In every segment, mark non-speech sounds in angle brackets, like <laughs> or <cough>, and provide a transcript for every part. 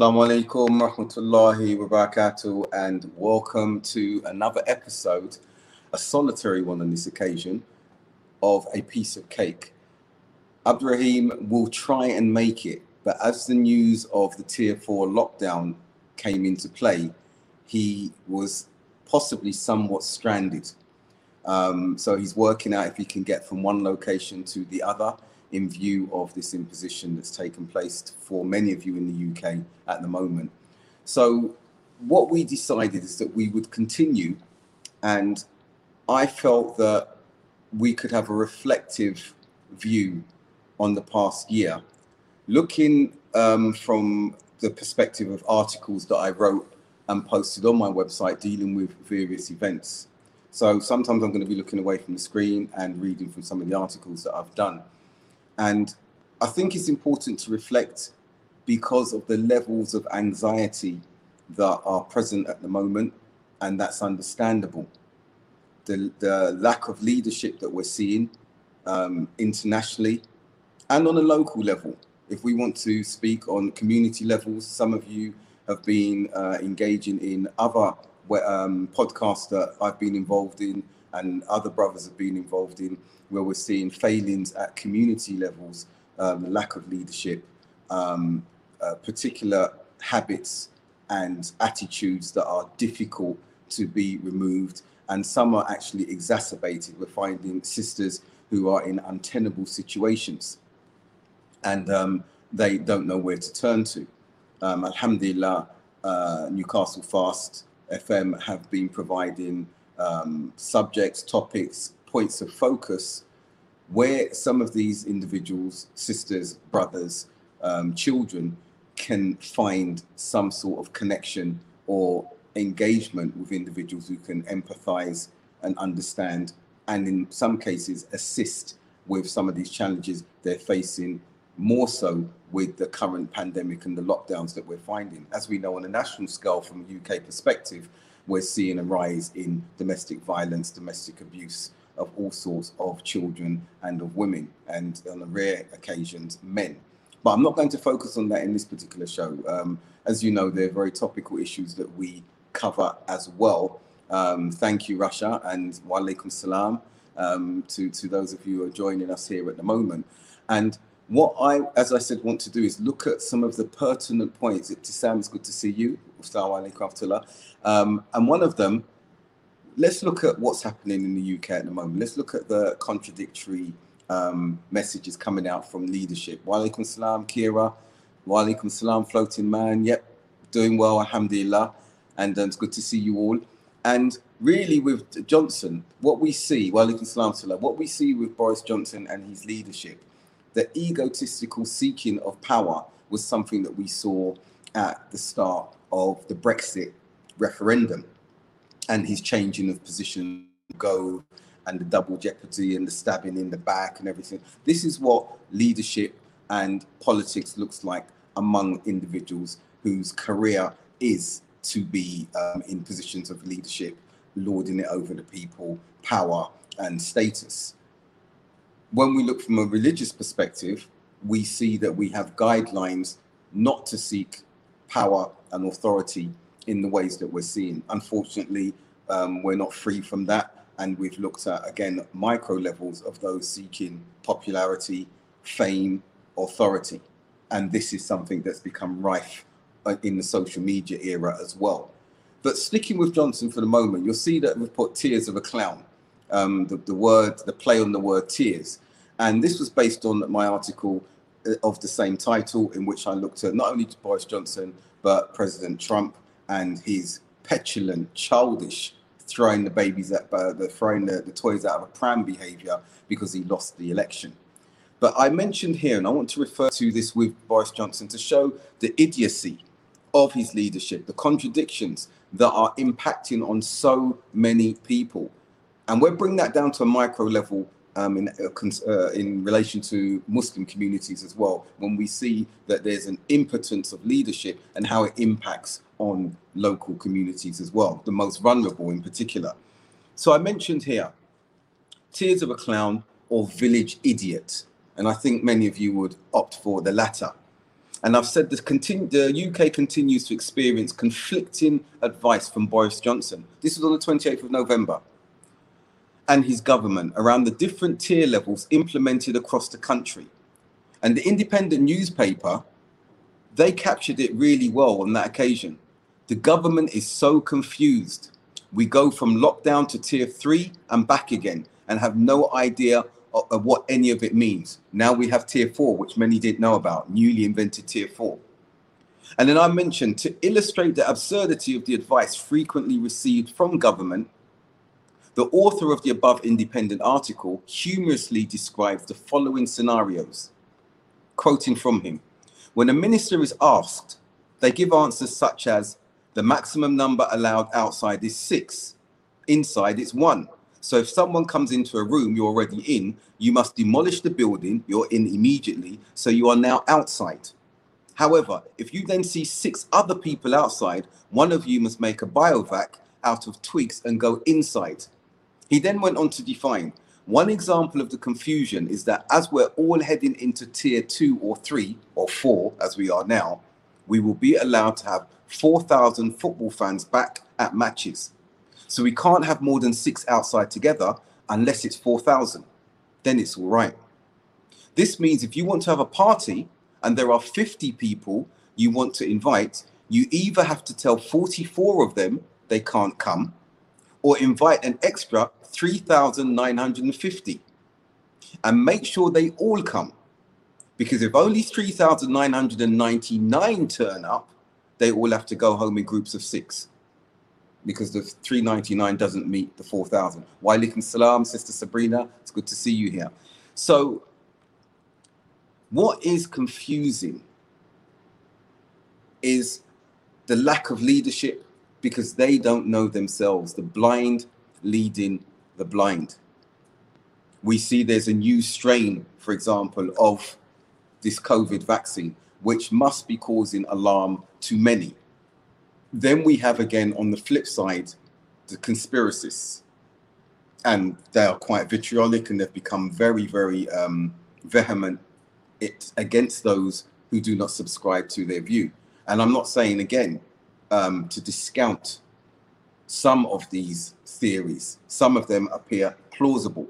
Assalamu alaikum rahmatullahi wa and welcome to another episode, a solitary one on this occasion, of A Piece of Cake. Abdurraheem will try and make it, but as the news of the tier four lockdown came into play, he was possibly somewhat stranded. Um, so he's working out if he can get from one location to the other in view of this imposition that's taken place for many of you in the UK at the moment. So, what we decided is that we would continue, and I felt that we could have a reflective view on the past year, looking um, from the perspective of articles that I wrote and posted on my website dealing with various events. So sometimes I'm going to be looking away from the screen and reading from some of the articles that I've done. And I think it's important to reflect because of the levels of anxiety that are present at the moment, and that's understandable. The, the lack of leadership that we're seeing um, internationally and on a local level. If we want to speak on community levels, some of you have been uh, engaging in other um, that I've been involved in and other brothers have been involved in where we're seeing failings at community levels, um, lack of leadership, um, uh, particular habits and attitudes that are difficult to be removed, and some are actually exacerbated. We're finding sisters who are in untenable situations and um, they don't know where to turn to. Um, Alhamdulillah, uh, Newcastle Fast FM have been providing um, subjects, topics, points of focus where some of these individuals, sisters, brothers, um, children can find some sort of connection or engagement with individuals who can empathize and understand, and in some cases, assist with some of these challenges they're facing, more so with the current pandemic and the lockdowns that we're finding. As we know on a national scale, from a UK perspective, we're seeing a rise in domestic violence, domestic abuse of all sorts of children and of women, and on rare occasions, men. But I'm not going to focus on that in this particular show. Um, as you know, they're very topical issues that we cover as well. Um, thank you, Russia, and wa alaikum salam um, to, to those of you who are joining us here at the moment. And what I, as I said, want to do is look at some of the pertinent points. It sounds good to see you. Um, and one of them, let's look at what's happening in the UK at the moment. Let's look at the contradictory um, messages coming out from leadership. Wa alaikum salam, Kira. Wa alaikum salam, floating man. Yep, doing well, alhamdulillah. And um, it's good to see you all. And really, with Johnson, what we see, wa alaikum salam, what we see with Boris Johnson and his leadership the egotistical seeking of power was something that we saw at the start of the Brexit referendum and his changing of position go and the double jeopardy and the stabbing in the back and everything. This is what leadership and politics looks like among individuals whose career is to be um, in positions of leadership, lording it over the people, power and status when we look from a religious perspective, we see that we have guidelines not to seek power and authority in the ways that we're seeing. Unfortunately, um, we're not free from that. And we've looked at, again, micro levels of those seeking popularity, fame, authority. And this is something that's become rife uh, in the social media era as well. But sticking with Johnson for the moment, you'll see that we've put tears of a clown um, the, the word, the play on the word tears. And this was based on my article uh, of the same title, in which I looked at not only Boris Johnson, but President Trump and his petulant, childish, throwing the babies at uh, the throwing the, the toys out of a pram behavior because he lost the election. But I mentioned here, and I want to refer to this with Boris Johnson to show the idiocy of his leadership, the contradictions that are impacting on so many people. And we'll bring that down to a micro level um, in, uh, uh, in relation to Muslim communities as well, when we see that there's an impotence of leadership and how it impacts on local communities as well, the most vulnerable in particular. So I mentioned here Tears of a Clown, or Village Idiot. And I think many of you would opt for the latter. And I've said this the UK continues to experience conflicting advice from Boris Johnson. This was on the 28th of November. And his government around the different tier levels implemented across the country. And the independent newspaper, they captured it really well on that occasion. The government is so confused. We go from lockdown to tier three and back again and have no idea of, what any of it means. Now we have tier four, which many didn't know about, newly invented tier four. And then I mentioned to illustrate the absurdity of the advice frequently received from government, the author of the above independent article humorously describes the following scenarios. Quoting from him When a minister is asked, they give answers such as the maximum number allowed outside is six, inside it's one. So if someone comes into a room you're already in, you must demolish the building you're in immediately. So you are now outside. However, if you then see six other people outside, one of you must make a bivouac out of twigs and go inside. He then went on to define one example of the confusion is that as we're all heading into tier two or three or four, as we are now, we will be allowed to have 4,000 football fans back at matches. So we can't have more than six outside together unless it's 4,000. Then it's all right. This means if you want to have a party and there are 50 people you want to invite, you either have to tell 44 of them they can't come or invite an extra 3,950 and make sure they all come. Because if only 3,999 turn up, they all have to go home in groups of six. Because the 399 doesn't meet the 4000 Walaikum salam sister sabrina. It's good to see you here. So what is confusing is the lack of leadership because they don't know themselves the blind leading the blind. We see there's a new strain for example of this covid vaccine which must be causing alarm to many. Then we have again on the flip side the conspiracists, and they are quite vitriolic and they've become very, very um, vehement against those who do not subscribe to their view. And I'm not saying again um, to discount some of these theories. Some of them appear plausible,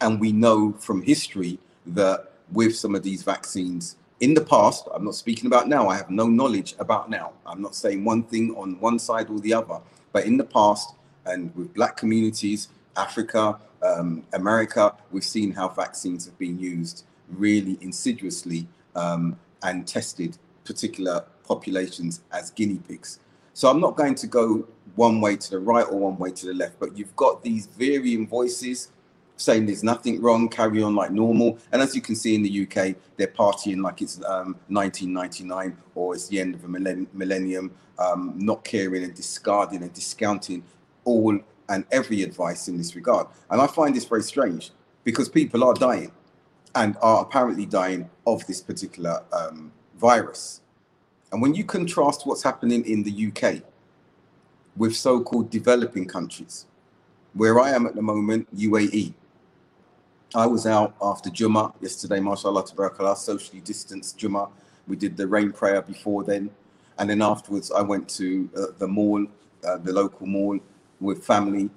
and we know from history that with some of these vaccines, in the past, I'm not speaking about now, I have no knowledge about now. I'm not saying one thing on one side or the other, but in the past, and with black communities, Africa, um, America, we've seen how vaccines have been used really insidiously um, and tested particular populations as guinea pigs. So I'm not going to go one way to the right or one way to the left, but you've got these varying voices saying there's nothing wrong, carry on like normal. And as you can see in the UK, they're partying like it's um, 1999 or it's the end of a millennium, um, not caring and discarding and discounting all and every advice in this regard. And I find this very strange because people are dying and are apparently dying of this particular um, virus. And when you contrast what's happening in the UK with so called developing countries, where I am at the moment, UAE, I was out after Juma yesterday, mashallah, tabarakallah, socially distanced Juma. We did the rain prayer before then. And then afterwards, I went to uh, the mall, uh, the local mall with family,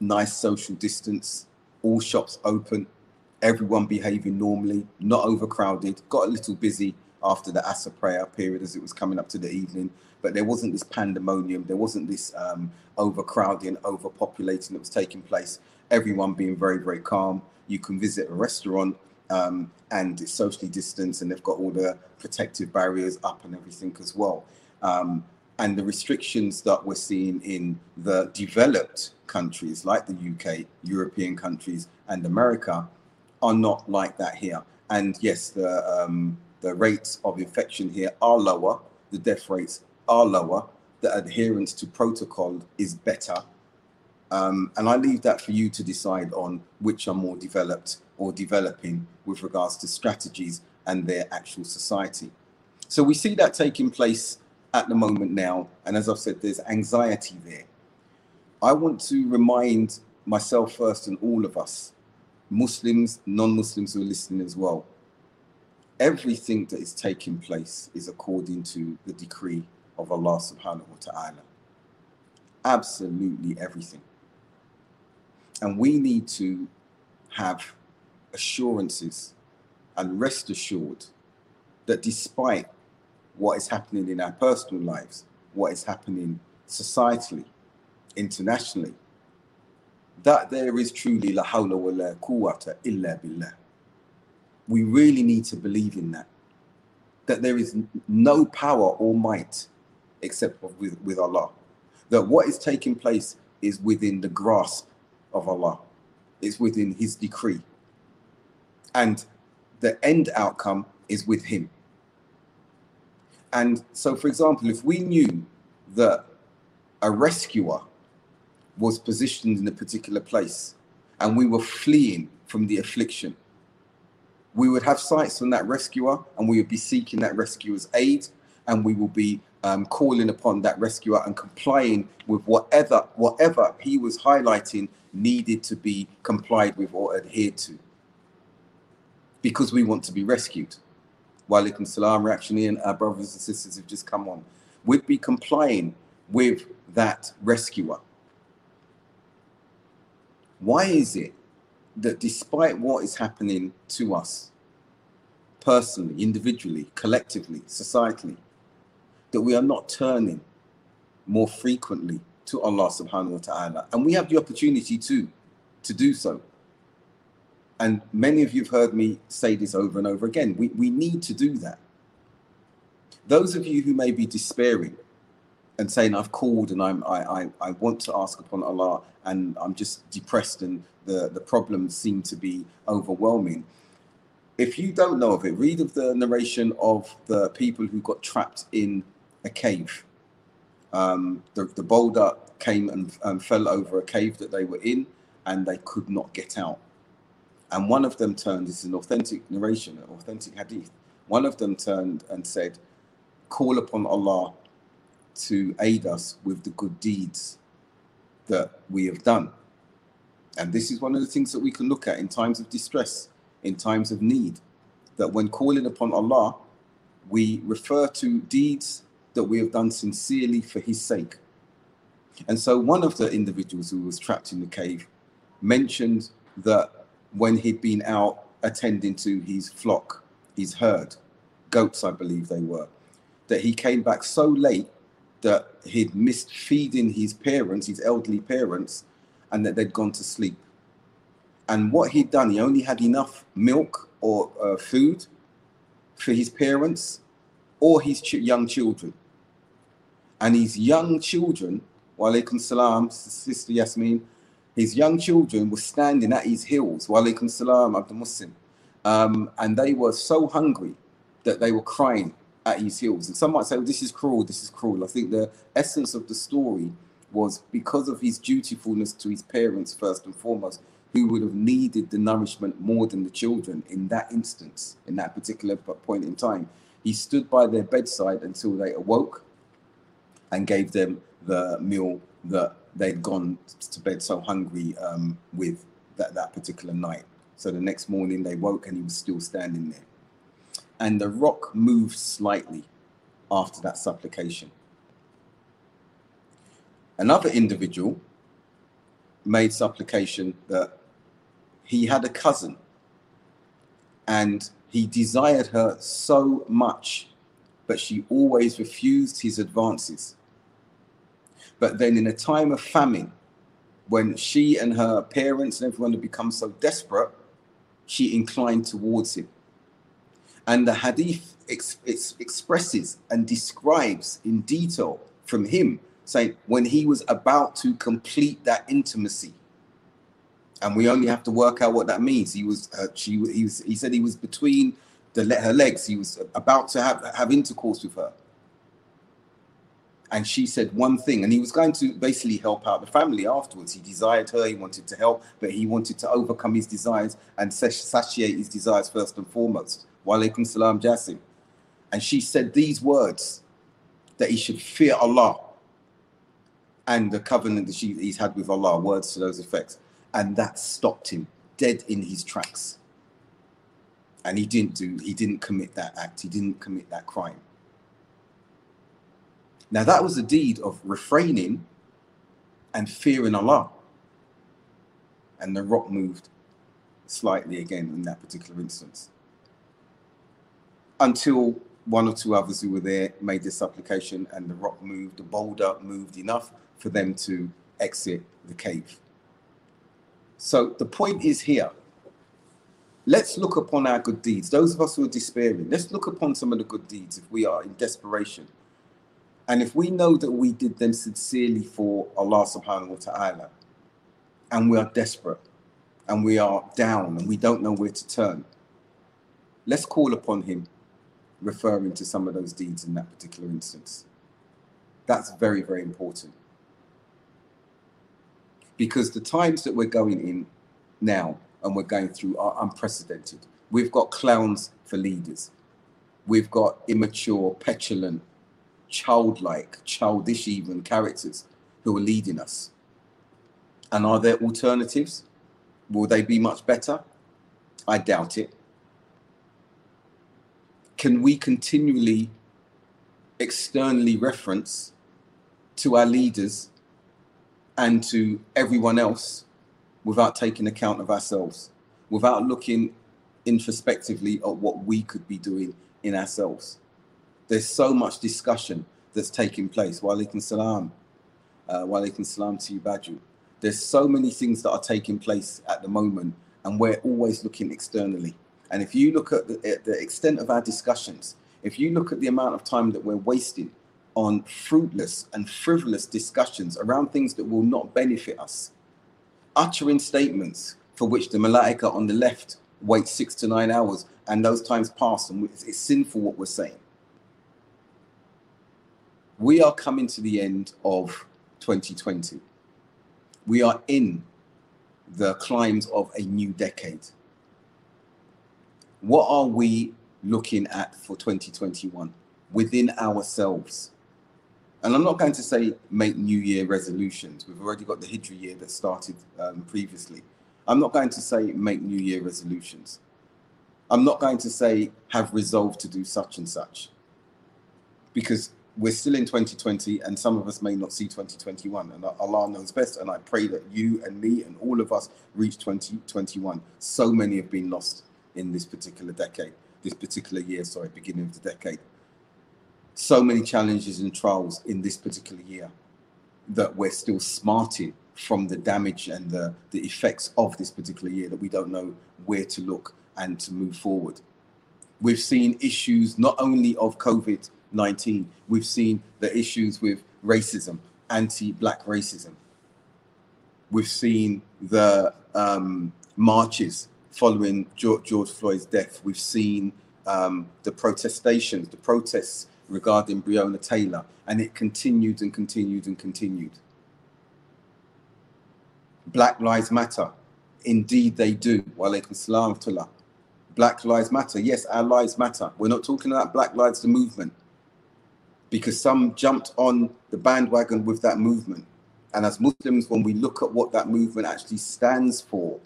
nice social distance, all shops open, everyone behaving normally, not overcrowded. Got a little busy after the Asr prayer period as it was coming up to the evening, but there wasn't this pandemonium, there wasn't this um, overcrowding, overpopulating that was taking place. Everyone being very, very calm you can visit a restaurant um, and it's socially distanced and they've got all the protective barriers up and everything as well. Um, and the restrictions that we're seeing in the developed countries like the UK, European countries, and America are not like that here. And yes, the um, the rates of infection here are lower, the death rates are lower, the adherence to protocol is better, um, and I leave that for you to decide on which are more developed or developing with regards to strategies and their actual society. So we see that taking place at the moment now. And as I've said, there's anxiety there. I want to remind myself first and all of us Muslims, non-Muslims who are listening as well, everything that is taking place is according to the decree of Allah subhanahu wa ta'ala. Absolutely everything. And we need to have assurances and rest assured that despite what is happening in our personal lives, what is happening societally, internationally, that there is truly la hawla wa la quwwata illa billah. We really need to believe in that. That there is no power or might except with, with Allah. That what is taking place is within the grasp of Allah. It's within His decree. And the end outcome is with Him. And so, for example, if we knew that a rescuer was positioned in a particular place and we were fleeing from the affliction, we would have sights on that rescuer and we would be seeking that rescuer's aid and we will be um, calling upon that rescuer and complying with whatever whatever he was highlighting needed to be complied with or adhered to because we want to be rescued. Walaikum salam, and our brothers and sisters have just come on. We'd be complying with that rescuer. Why is it that despite what is happening to us, personally, individually, collectively, societally, that we are not turning more frequently to Allah subhanahu wa ta'ala? And we have the opportunity to, to do so. And many of you have heard me say this over and over again. We, we need to do that. Those of you who may be despairing and saying, I've called and I'm, I, I, I want to ask upon Allah and I'm just depressed and the, the problems seem to be overwhelming. If you don't know of it, read of the narration of the people who got trapped in a cave. Um, the, the boulder came and um, fell over a cave that they were in and they could not get out. And one of them turned, this is an authentic narration, an authentic hadith. One of them turned and said, Call upon Allah to aid us with the good deeds that we have done. And this is one of the things that we can look at in times of distress, in times of need. That when calling upon Allah, we refer to deeds that we have done sincerely for His sake. And so one of the individuals who was trapped in the cave mentioned that when he'd been out attending to his flock, his herd, goats, I believe they were, that he came back so late that he'd missed feeding his parents, his elderly parents, and that they'd gone to sleep. And what he'd done, he only had enough milk or uh, food for his parents or his ch- young children. And his young children, wa alaikum salam, Sister Yasmin, his young children were standing at his heels, walaikum salam, Abdul Muslim, um, and they were so hungry that they were crying at his heels. And some might say, well, this is cruel, this is cruel. I think the essence of the story was because of his dutifulness to his parents, first and foremost, who would have needed the nourishment more than the children in that instance, in that particular point in time. He stood by their bedside until they awoke and gave them the meal that they'd gone to bed so hungry um, with that, that particular night. So the next morning they woke and he was still standing there. And the rock moved slightly after that supplication. Another individual made supplication that he had a cousin and he desired her so much, but she always refused his advances. But then, in a time of famine, when she and her parents and everyone had become so desperate, she inclined towards him. And the hadith ex- ex- expresses and describes in detail from him saying when he was about to complete that intimacy. And we only have to work out what that means. He was, uh, she, he was, he said he was between the, her legs. He was about to have, have intercourse with her and she said one thing and he was going to basically help out the family afterwards he desired her he wanted to help but he wanted to overcome his desires and satiate his desires first and foremost walaikum salam jasim and she said these words that he should fear allah and the covenant that she, he's had with allah words to those effects and that stopped him dead in his tracks. And he didn't do, he didn't commit that act, he didn't commit that crime. Now, that was a deed of refraining and fearing Allah. And the rock moved slightly again in that particular instance. Until one or two others who were there made this supplication and the rock moved, the boulder moved enough for them to exit the cave. So the point is here. Let's look upon our good deeds. Those of us who are despairing, let's look upon some of the good deeds if we are in desperation. And if we know that we did them sincerely for Allah subhanahu wa ta'ala, and we are desperate, and we are down, and we don't know where to turn, let's call upon Him referring to some of those deeds in that particular instance. That's very, very important. Because the times that we're going in now and we're going through are unprecedented. We've got clowns for leaders. We've got immature, petulant, childlike, childish even characters who are leading us. And are there alternatives? Will they be much better? I doubt it can we continually externally reference to our leaders and to everyone else without taking account of ourselves, without looking introspectively at what we could be doing in ourselves. There's so much discussion that's taking place. Wa alaikum salam. Uh, wa alaikum salam to you, Badru. There's so many things that are taking place at the moment, and we're always looking externally. And if you look at the, at the extent of our discussions, if you look at the amount of time that we're wasting on fruitless and frivolous discussions around things that will not benefit us, uttering statements for which the malaika on the left wait six to nine hours and those times pass and it's, sinful what we're saying. We are coming to the end of 2020. We are in the climbs of a new decade what are we looking at for 2021 within ourselves? And I'm not going to say make New Year resolutions. We've already got the Hijri year that started um, previously. I'm not going to say make New Year resolutions. I'm not going to say have resolved to do such and such. Because we're still in 2020 and some of us may not see 2021 and Allah knows best and I pray that you and me and all of us reach 2021 so many have been lost in this particular decade, this particular year, sorry, beginning of the decade. So many challenges and trials in this particular year that we're still smarting from the damage and the, the effects of this particular year that we don't know where to look and to move forward. We've seen issues not only of COVID 19, we've seen the issues with racism, anti black racism. We've seen the um, marches following George, Floyd's death. We've seen um, the protestations, the protests regarding Breonna Taylor, and it continued and continued and continued. Black Lives Matter. Indeed, they do. Walaikum salam Black Lives Matter. Yes, our lives matter. We're not talking about Black Lives, the movement, because some jumped on the bandwagon with that movement. And as Muslims, when we look at what that movement actually stands for,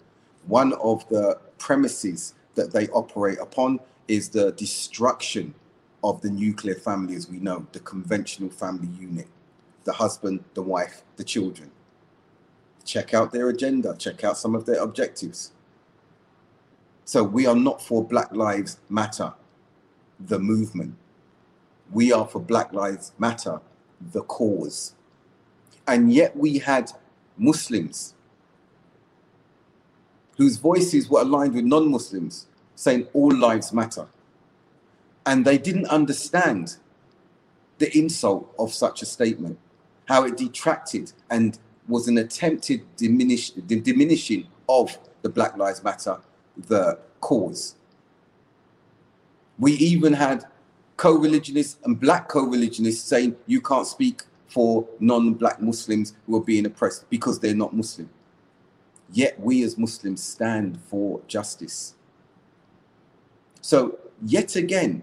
one of the premises that they operate upon is the destruction of the nuclear family as we know, the conventional family unit, the husband, the wife, the children. Check out their agenda, check out some of their objectives. So we are not for Black Lives Matter, the movement. We are for Black Lives Matter, the cause. And yet we had Muslims whose voices were aligned with non Muslims, saying all lives matter. And they didn't understand the insult of such a statement, how it detracted and was an attempted diminish, diminishing of the Black Lives Matter, the cause. We even had co religionists and black co religionists saying you can't speak for non black Muslims who are being oppressed because they're not Muslim. Yet we as Muslims stand for justice. So, yet again,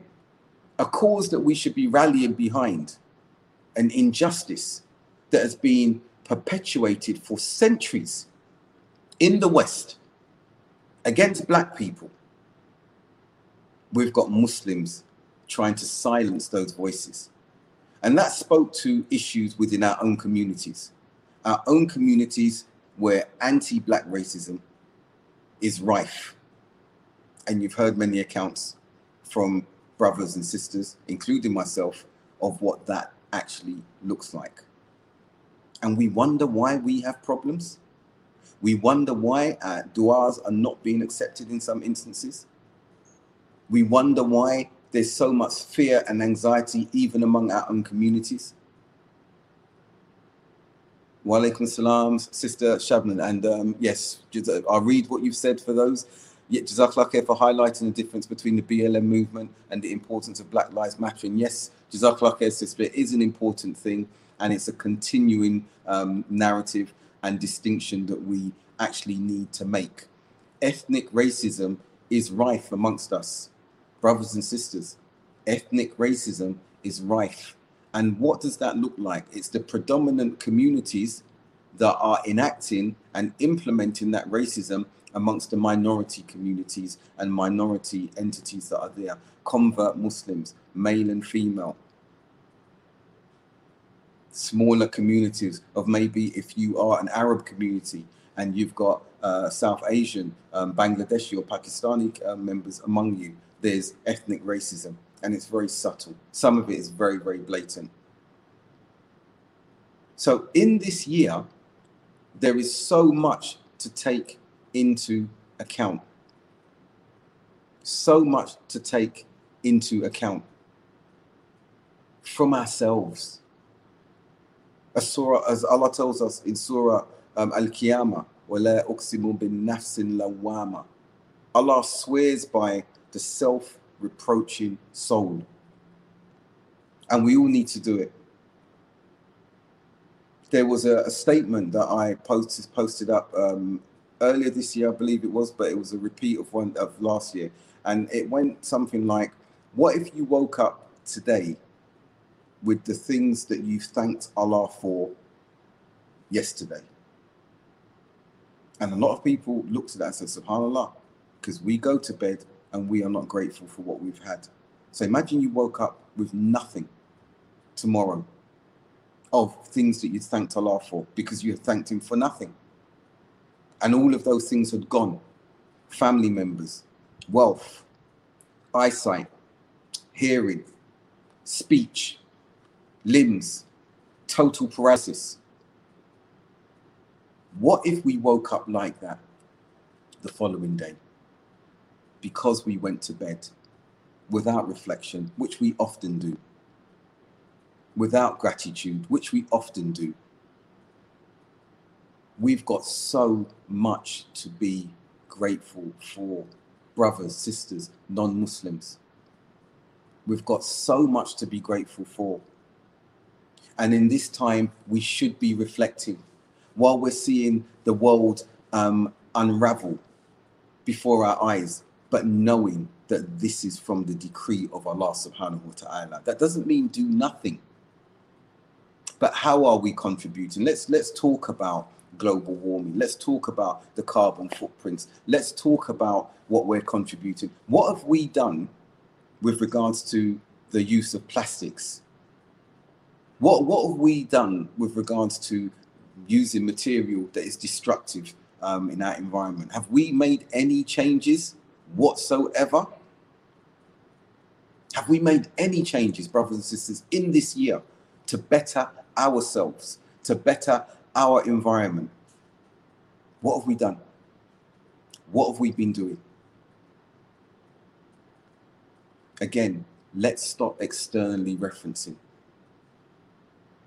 a cause that we should be rallying behind, an injustice that has been perpetuated for centuries in the West, Against black people, we've got Muslims trying to silence those voices. And that spoke to issues within our own communities. Our own communities where anti black racism is rife. And you've heard many accounts from brothers and sisters, including myself, of what that actually looks like. And we wonder why we have problems. We wonder why our du'as are not being accepted in some instances. We wonder why there's so much fear and anxiety even among our own communities. Wa alaikum salam, Sister Shabnan. And um, yes, I'll read what you've said for those. Yeah, Jazakallah khair for highlighting the difference between the BLM movement and the importance of Black Lives Matter. And yes, Jazakallah khair, Sister, it is an important thing and it's a continuing um, narrative and distinction that we actually need to make. Ethnic racism is rife amongst us, brothers and sisters. Ethnic racism is rife. And what does that look like? It's the predominant communities that are enacting and implementing that racism amongst the minority communities and minority entities that are there convert Muslims, male and female, smaller communities of maybe if you are an Arab community and you've got uh, South Asian, um, Bangladeshi or Pakistani uh, members among you, there's ethnic racism and it's very subtle. Some of it is very, very blatant. So in this year, there is so much to take into account. So much to take into account from ourselves as surah, as Allah tells us in Surah um, Al-Qiyamah, وَلَا أُقْسِمُ بِالنَّفْسِ اللَّوَّامَةِ Allah swears by the self-reproaching soul. And we all need to do it. There was a, a statement that I posted, posted up um, earlier this year, I believe it was, but it was a repeat of one of last year. And it went something like, what if you woke up today with the things that you thanked Allah for yesterday. And a lot of people looked at that and said, SubhanAllah, because we go to bed and we are not grateful for what we've had. So imagine you woke up with nothing tomorrow of things that you thanked Allah for because you thanked Him for nothing. And all of those things had gone family members, wealth, eyesight, hearing, speech, limbs, total paralysis. What if we woke up like that the following day? Because we went to bed without reflection, which we often do, without gratitude, which we often do. We've got so much to be grateful for, brothers, sisters, non Muslims. We've got so much to be grateful for. And in this time, we should be reflecting while we're seeing the world um, unravel before our eyes, but knowing that this is from the decree of Allah subhanahu wa ta'ala. That doesn't mean do nothing. But how are we contributing? Let's let's talk about global warming. Let's talk about the carbon footprints. Let's talk about what we're contributing. What have we done with regards to the use of plastics what what have we done with regards to using material that is destructive um, in our environment? Have we made any changes whatsoever? Have we made any changes, brothers and sisters, in this year to better ourselves, to better our environment? What have we done? What have we been doing? Again, let's stop externally referencing.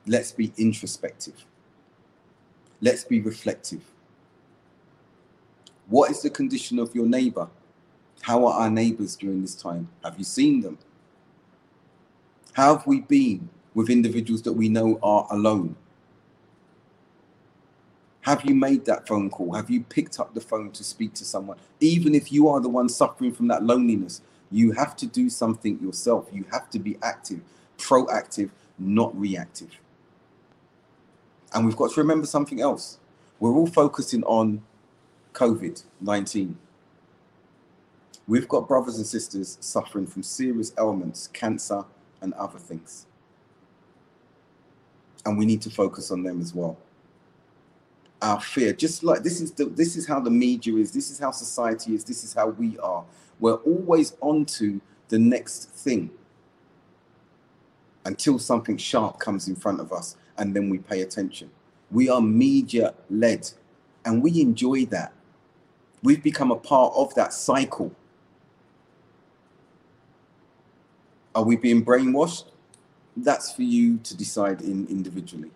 Let's be introspective. Let's be reflective. What is the condition of your neighbor? How are our neighbors during this time? Have you seen them? How have we been with individuals that we know are alone? Have you made that phone call? Have you picked up the phone to speak to someone? Even if you are the one suffering from that loneliness, you have to do something yourself. You have to be active, proactive, not reactive. And we've got to remember something else. We're all focusing on COVID 19. We've got brothers and sisters suffering from serious ailments, cancer, and other things. And we need to focus on them as well. Our fear, just like this is the, this is how the media is, this is how society is, this is how we are. We're always on to the next thing until something sharp comes in front of us and then we pay attention. We are media led and we enjoy that. We've become a part of that cycle. Are we being brainwashed? That's for you to decide in individually.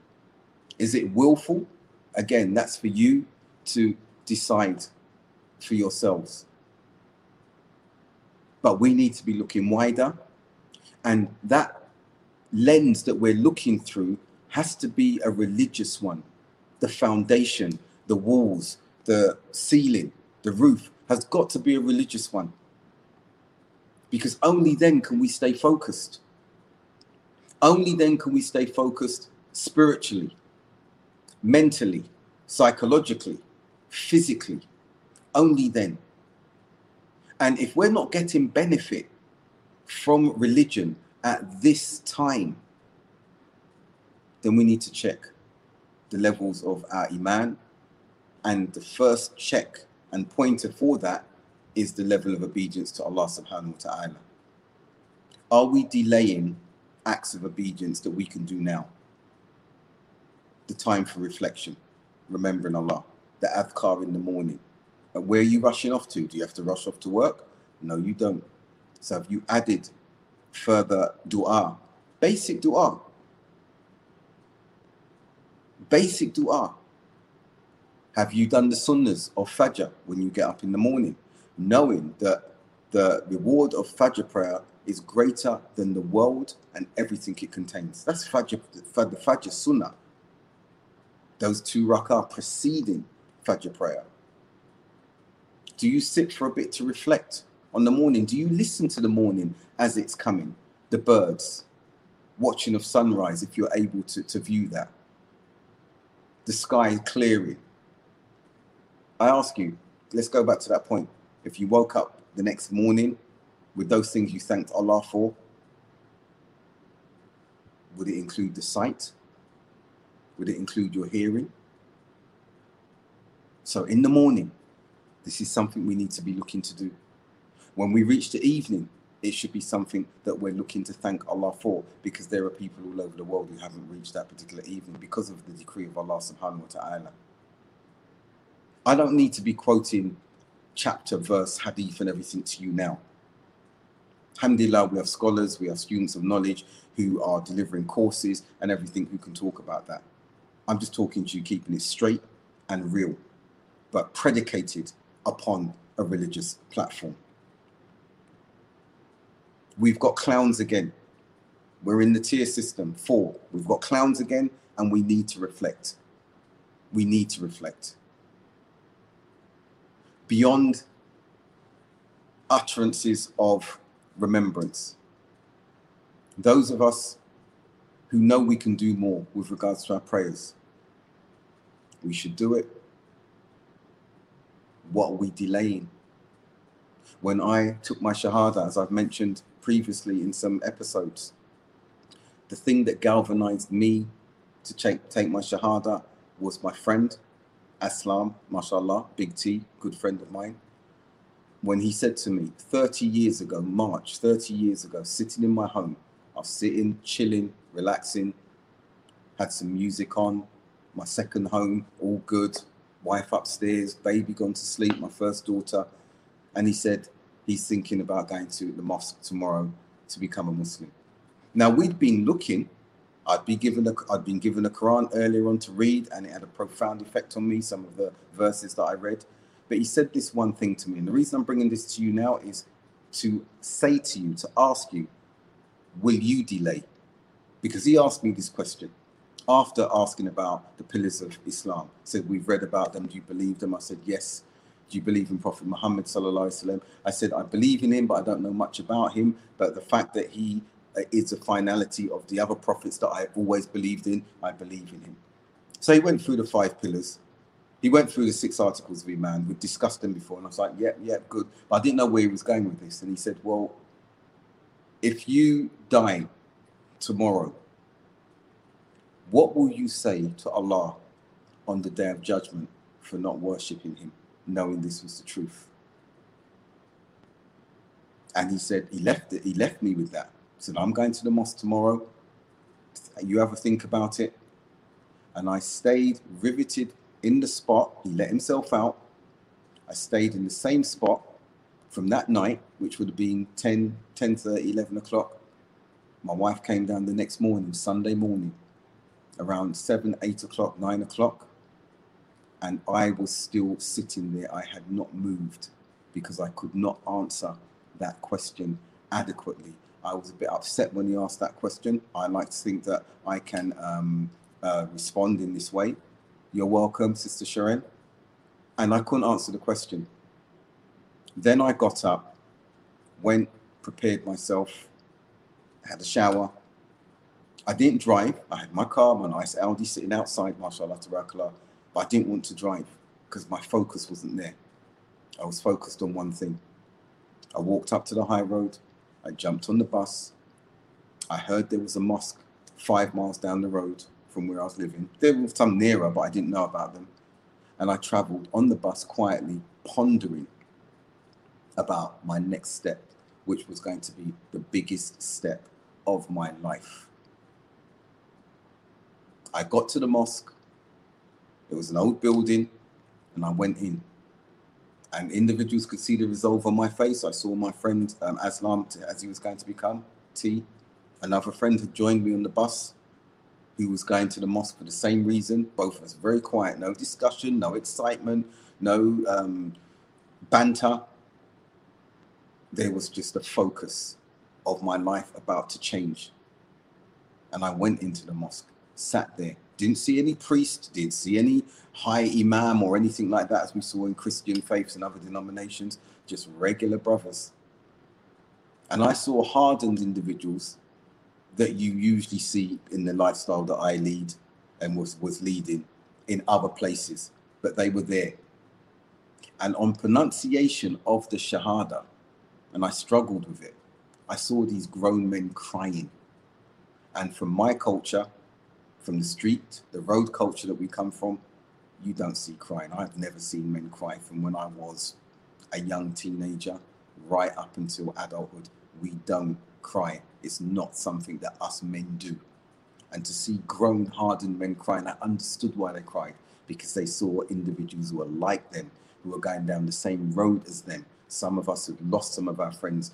Is it willful? Again, that's for you to decide for yourselves. But we need to be looking wider. And that lens that we're looking through has to be a religious one. The foundation, the walls, the ceiling, the roof has got to be a religious one. Because only then can we stay focused. Only then can we stay focused spiritually, mentally, psychologically, physically. Only then. And if we're not getting benefit from religion at this time, then we need to check the levels of our iman. And the first check and pointer for that is the level of obedience to Allah subhanahu wa ta'ala. Are we delaying acts of obedience that we can do now? The time for reflection, remembering Allah, the adhkar in the morning. And where are you rushing off to? Do you have to rush off to work? No, you don't. So have you added further dua? Basic dua. Basic dua. Have you done the sunnahs of Fajr when you get up in the morning, knowing that the reward of Fajr prayer is greater than the world and everything it contains? That's Fajr, the Fajr Sunnah. Those two rak'ah preceding Fajr prayer. Do you sit for a bit to reflect on the morning? Do you listen to the morning as it's coming? The birds, watching of sunrise if you're able to, to view that. The sky clearing I ask you, let's go back to that point. If you woke up the next morning with those things you thanked Allah for, would it include the sight? Would it include your hearing? So in the morning, this is something we need to be looking to do. When we reach the evening, it should be something that we're looking to thank Allah for because there are people all over the world who haven't reached that particular evening because of the decree of Allah subhanahu wa ta'ala. I don't need to be quoting chapter, verse, hadith, and everything to you now. Alhamdulillah, we have scholars, we have students of knowledge who are delivering courses and everything who can talk about that. I'm just talking to you, keeping it straight and real, but predicated upon a religious platform. We've got clowns again. We're in the tier system four. We've got clowns again, and we need to reflect. We need to reflect beyond utterances of remembrance. Those of us who know we can do more with regards to our prayers, we should do it. What are we delaying? When I took my Shahada, as I've mentioned previously in some episodes, the thing that galvanized me to take, take my Shahada was my friend Aslam, mashallah, Big T, good friend of mine, when he said to me 30 years ago, March, 30 years ago, sitting in my home, I was sitting, chilling, relaxing, had some music on, my second home, all good, wife upstairs, baby gone to sleep, my first daughter. And he said he's thinking about going to the mosque tomorrow to become a Muslim. Now, we'd been looking I'd be given a, I'd been given a Quran earlier on to read, and it had a profound effect on me. Some of the verses that I read, but he said this one thing to me, and the reason I'm bringing this to you now is to say to you, to ask you, will you delay? Because he asked me this question after asking about the pillars of Islam. He said, We've read about them. Do you believe them? I said, Yes. Do you believe in Prophet Muhammad? I said, I believe in him, but I don't know much about him. But the fact that he uh, is a finality of the other prophets that I've always believed in. I believe in him. So he went through the five pillars. he went through the six articles of Iman. We'd discussed them before, and I was like, "Yep, yeah, yeah, good." But I didn't know where he was going with this, and he said, "Well, if you die tomorrow, what will you say to Allah on the day of judgment for not worshipping Him, knowing this was the truth?" And he said, he left it. He left me with that. He said, "I'm going to the mosque tomorrow. You have a think about it." And I stayed riveted in the spot. He let himself out. I stayed in the same spot from that night, which would have been 10, 10 30, 11 o'clock. My wife came down the next morning, Sunday morning, around 7, 8 o'clock, 9 o'clock. And I was still sitting there. I had not moved because I could not answer that question adequately. I was a bit upset when he asked that question. I like to think that I can um, uh, respond in this way. You're welcome, Sister Sharon. And I couldn't answer the question. Then I got up, went, prepared myself, had a shower. I didn't drive. I had my car, my nice Audi sitting outside, mashallah, tabarakallah. But I didn't want to drive because my focus wasn't there. I was focused on one thing. I walked up to the high road. I jumped on the bus. I heard there was a mosque five miles down the road from where I was living. There were some nearer, but I didn't know about them. And I traveled on the bus quietly, pondering about my next step, which was going to be the biggest step of my life. I got to the mosque. It was an old building, and I went in. And individuals could see the resolve on my face. I saw my friend um, Aslam, as he was going to become, T. Another friend had joined me on the bus who was going to the mosque for the same reason. Both of us very quiet, no discussion, no excitement, no um, banter. There was just a focus of my life about to change. And I went into the mosque, sat there, didn't see any priest, didn't see any high imam or anything like that, as we saw in Christian faiths and other denominations, just regular brothers. And I saw hardened individuals that you usually see in the lifestyle that I lead and was, was leading in other places, but they were there. And on pronunciation of the Shahada, and I struggled with it, I saw these grown men crying. And from my culture, from the street, the road culture that we come from, you don't see crying. I've never seen men cry from when I was a young teenager right up until adulthood. We don't cry It's not something that us men do. And to see grown, hardened men crying, I understood why they cried because they saw individuals who were like them, who were going down the same road as them. Some of us had lost some of our friends,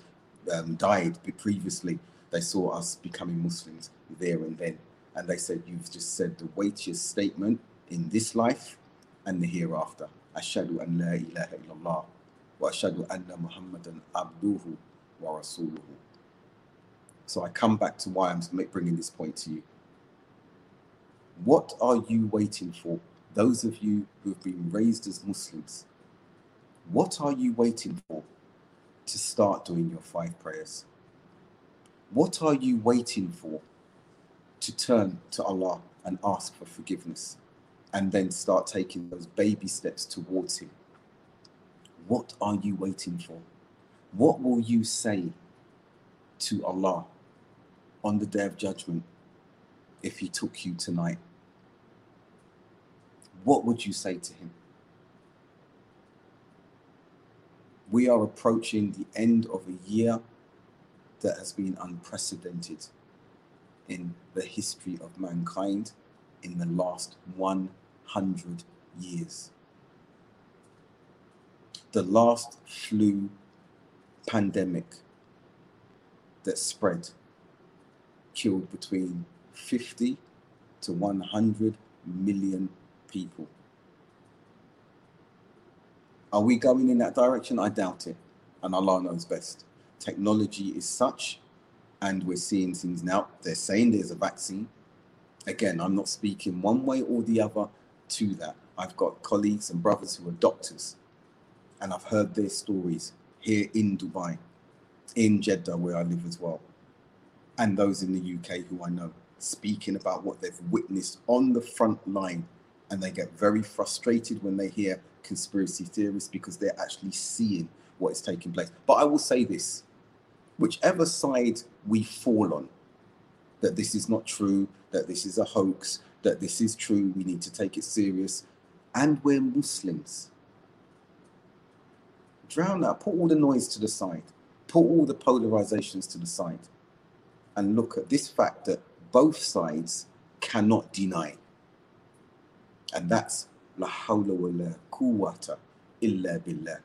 um, died previously. They saw us becoming Muslims there and then. And they said, You've just said the weightiest statement in this life and the hereafter. Ashadu an la ilaha illallah wa ashadu anna Muhammadan abduhu wa rasuluhu. So I come back to why I'm bringing this point to you. What are you waiting for? Those of you who've been raised as Muslims, what are you waiting for to start doing your five prayers? What are you waiting for to turn to Allah and ask for forgiveness and then start taking those baby steps towards Him? What are you waiting for? What will you say to Allah on the day of judgment if he took you tonight? What would you say to him? We are approaching the end of a year that has been unprecedented in the history of mankind in the last 100 years. The last flu pandemic that spread killed between 50 to 100 million people. Are we going in that direction? I doubt it. And Allah knows best. Technology is such, and we're seeing things now. They're saying there's a vaccine. Again, I'm not speaking one way or the other to that. I've got colleagues and brothers who are doctors, and I've heard their stories here in Dubai, in Jeddah, where I live as well and those in the UK who I know speaking about what they've witnessed on the front line And they get very frustrated when they hear conspiracy theorists because they're actually seeing what is taking place. But I will say this whichever side we fall on, that this is not true, that this is a hoax, that this is true, we need to take it serious, and we're Muslims. Drown that, put all the noise to the side, put all the polarizations to the side, and look at this fact that both sides cannot deny. And that's la hawla wa la quwwata illa billah.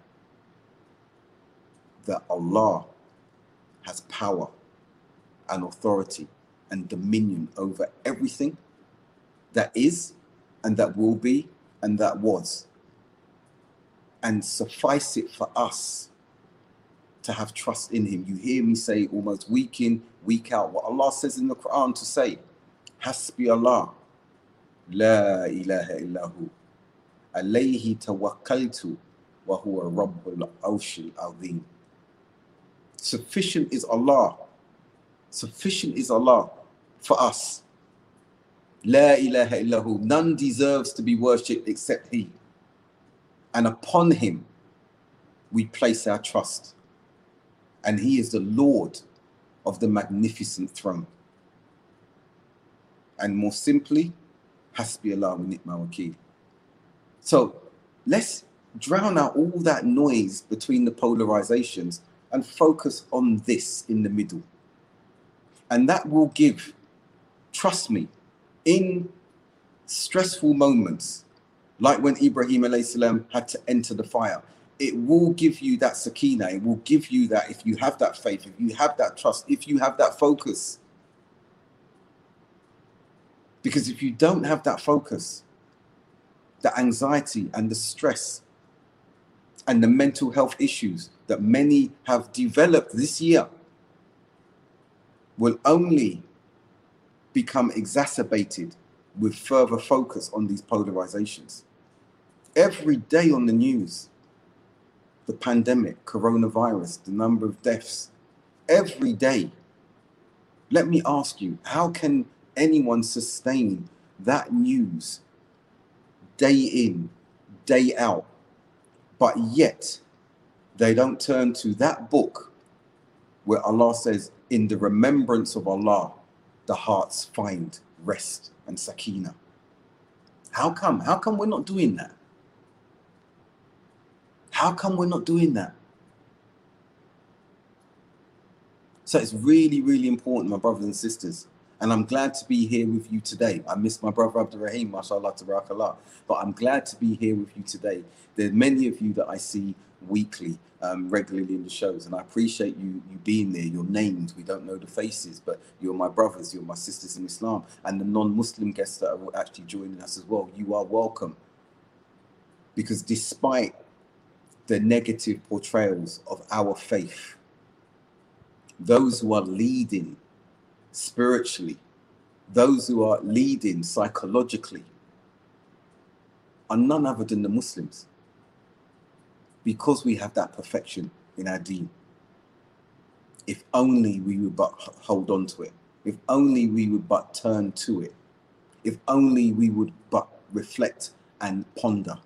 That Allah has power and authority and dominion over everything that is and that will be and that was. And suffice it for us to have trust in Him. You hear me say almost week in, week out what Allah says in the Quran to say, Hasbi Allah, La ilaha illahu, alayhi tawakkaltu, wa huwa rabbul arshil azim. Sufficient is Allah. Sufficient is Allah for us. La ilaha illahu. None deserves to be worshipped except He. And upon Him we place our trust. And He is the Lord of the magnificent throne. And more simply, Hasbi Allah wa ni'ma. So let's drown out all that noise between the polarizations and focus on this in the middle. And that will give, trust me, in stressful moments, like when Ibrahim salam had to enter the fire, it will give you that sakina. It will give you that if you have that faith, if you have that trust, if you have that focus. Because if you don't have that focus, the anxiety and the stress and the mental health issues that many have developed this year will only become exacerbated with further focus on these polarizations. Every day on the news, the pandemic, coronavirus, the number of deaths, every day. Let me ask you, how can anyone sustain that news day in, day out, but yet they don't turn to that book where Allah says, In the remembrance of Allah, the hearts find rest and sakina. How come? How come we're not doing that? How come we're not doing that? So it's really, really important, my brothers and sisters. And I'm glad to be here with you today. I miss my brother Abdurraheem, mashallah, tabarakallah. But I'm glad to be here with you today. There are many of you that I see weekly, um, regularly in the shows, and I appreciate you you being there. You're named. We don't know the faces, but you're my brothers. You're my sisters in Islam, and the non-Muslim guests that are actually joining us as well. You are welcome. Because despite the negative portrayals of our faith, those who are leading spiritually, those who are leading psychologically, are none other than the Muslims. Because we have that perfection in our deen. If only we would but hold on to it. If only we would but turn to it. If only we would but reflect and ponder.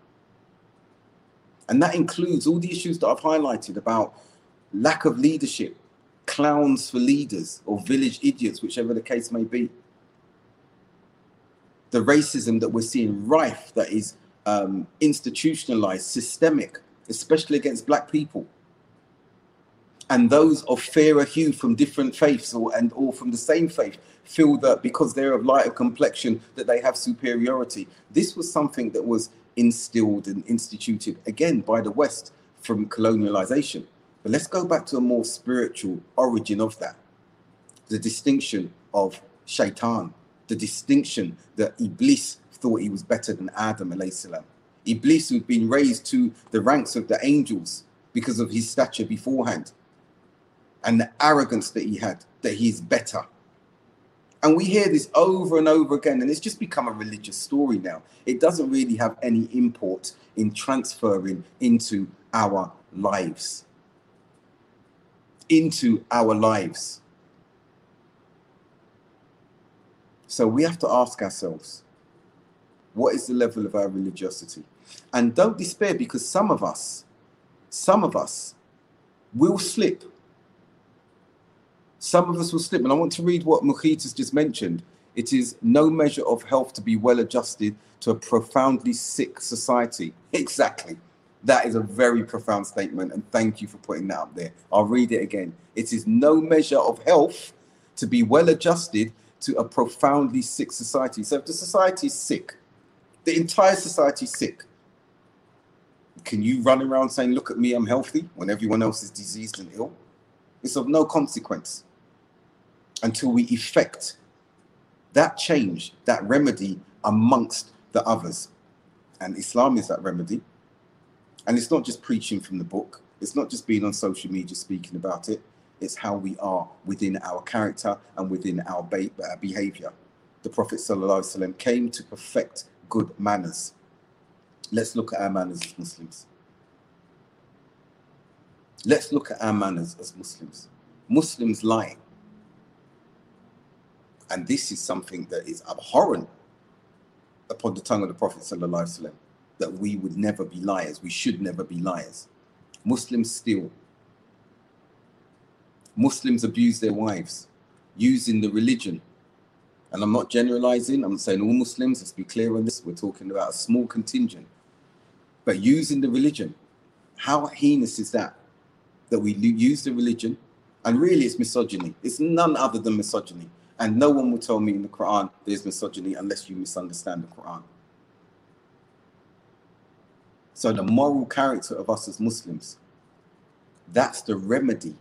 And that includes all the issues that I've highlighted about lack of leadership, clowns for leaders or village idiots, whichever the case may be. The racism that we're seeing rife, that is um, institutionalized, systemic, especially against black people. And those of fairer hue from different faiths or, and or from the same faith feel that because they're of lighter complexion that they have superiority. This was something that was instilled and instituted again by the West from colonialization. But let's go back to a more spiritual origin of that. The distinction of shaitan, the distinction that Iblis thought he was better than Adam salam. Iblis who'd been raised to the ranks of the angels because of his stature beforehand and the arrogance that he had, that he's better. And we hear this over and over again, and it's just become a religious story now. It doesn't really have any import in transferring into our lives into our lives. So we have to ask ourselves What is the level of our religiosity? And don't despair because some of us, some of us will slip. Some of us will slip. And I want to read what Mukhit has just mentioned. It is no measure of health to be well adjusted to a profoundly sick society. <laughs> Exactly. That is a very profound statement. And thank you for putting that up there. I'll read it again. It is no measure of health to be well adjusted to a profoundly sick society. So if the society is sick, the entire society is sick, can you run around saying, Look at me, I'm healthy, when everyone else is diseased and ill? It's of no consequence until we effect that change, that remedy amongst the others. And Islam is that remedy. And it's not just preaching from the book, it's not just being on social media speaking about it, it's how we are within our character and within our uh, behavior. The Prophet came to perfect good manners. Let's look at our manners as Muslims. Let's look at our manners as Muslims. Muslims lie. And this is something that is abhorrent upon the tongue of the Prophet that we would never be liars. We should never be liars. Muslims steal. Muslims abuse their wives using the religion. And I'm not generalizing, I'm saying all Muslims, let's be clear on this. We're talking about a small contingent. But using the religion, how heinous is that? That we use the religion, and really it's misogyny. It's none other than misogyny. And no one will tell me in the Quran there's misogyny unless you misunderstand the Quran. So the moral character of us as Muslims, that's the remedy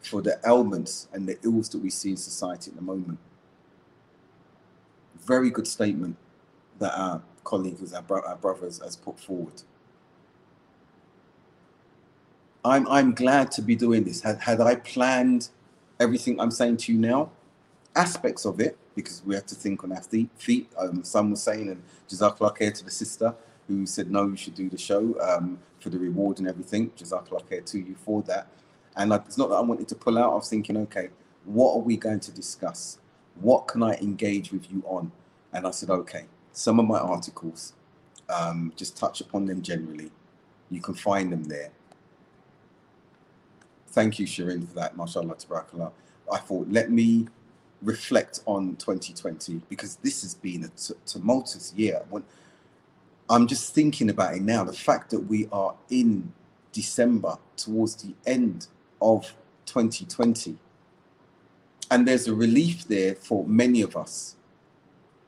for the ailments and the ills that we see in society at the moment. Very good statement that our colleagues, our, bro- our brothers, has put forward. I'm I'm glad to be doing this. Had had I planned everything I'm saying to you now, aspects of it, because we have to think on our feet. Um, some were saying, and Jazakallah to the sister who said, no, you should do the show um, for the reward and everything. Jazakallah khair to you for that. And like, it's not that I wanted to pull out. I was thinking, okay, what are we going to discuss? What can I engage with you on? And I said, okay, some of my articles, um, just touch upon them generally. You can find them there. Thank you, Shireen, for that. MashaAllah, tabarakallah. I thought, let me reflect on 2020 because this has been a tumultuous year. When I'm just thinking about it now, the fact that we are in December towards the end of 2020, and there's a relief there for many of us.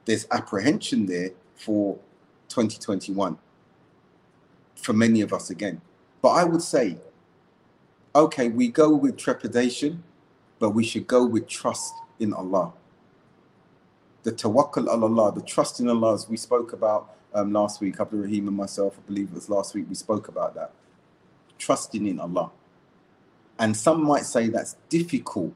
There's apprehension there for 2021 for many of us again. But I would say, okay, we go with trepidation, but we should go with trust in Allah. The tawakkul Allah, the trust in Allah, as we spoke about um, last week, Abdurraheem and myself, I believe it was last week, we spoke about that. Trusting in Allah. And some might say that's difficult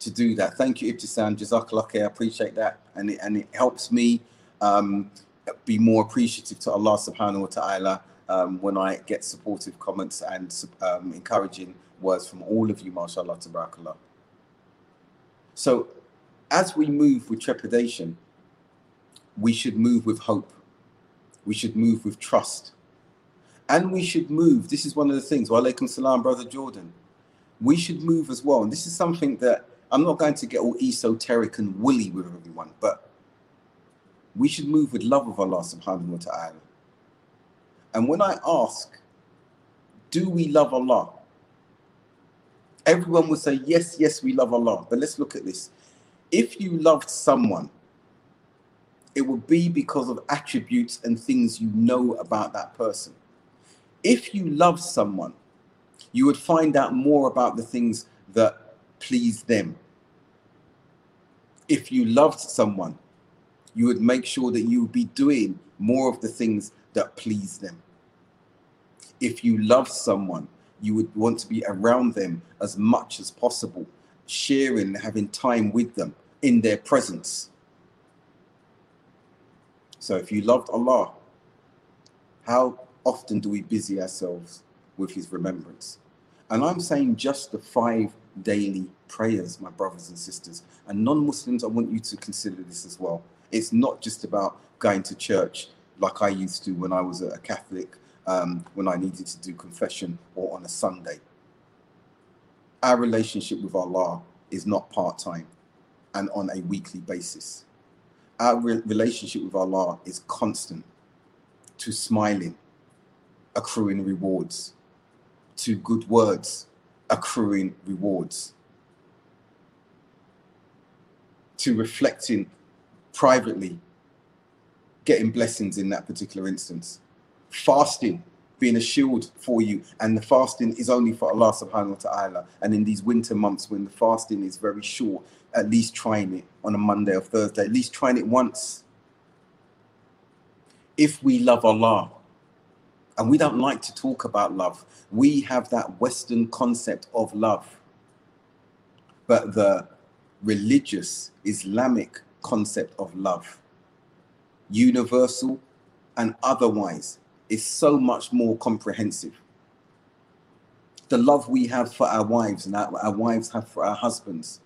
to do that. Thank you, Ibtisam. Jazakallah. I appreciate that. And it, and it helps me um, be more appreciative to Allah subhanahu wa ta'ala um, when I get supportive comments and um, encouraging words from all of you, mashallah, tabarakallah. So as we move with trepidation, we should move with hope. We should move with trust. And we should move, this is one of the things, wa alaikum salam, brother Jordan. We should move as well. And this is something that I'm not going to get all esoteric and woolly with everyone, but we should move with love of Allah subhanahu wa ta'ala. And when I ask, do we love Allah? Everyone will say, yes, yes, we love Allah. But let's look at this if you loved someone, it would be because of attributes and things you know about that person. If you love someone, you would find out more about the things that please them. If you loved someone, you would make sure that you would be doing more of the things that please them. If you love someone, you would want to be around them as much as possible sharing, having time with them in their presence. So if you loved Allah, how often do we busy ourselves with his remembrance? And I'm saying just the five daily prayers, my brothers and sisters. And non Muslims, I want you to consider this as well. It's not just about going to church like I used to when I was a Catholic, um, when I needed to do confession or on a Sunday. Our relationship with Allah is not part time and on a weekly basis. Our re- relationship with Allah is constant to smiling, accruing rewards, to good words, accruing rewards, to reflecting privately, getting blessings in that particular instance, fasting being a shield for you. And the fasting is only for Allah subhanahu wa ta'ala. And in these winter months when the fasting is very short, at least trying it on a Monday or Thursday, at least trying it once. If we love Allah, and we don't like to talk about love, we have that Western concept of love. But the religious Islamic concept of love, universal and otherwise, is so much more comprehensive. The love we have for our wives and our, our wives have for our husbands,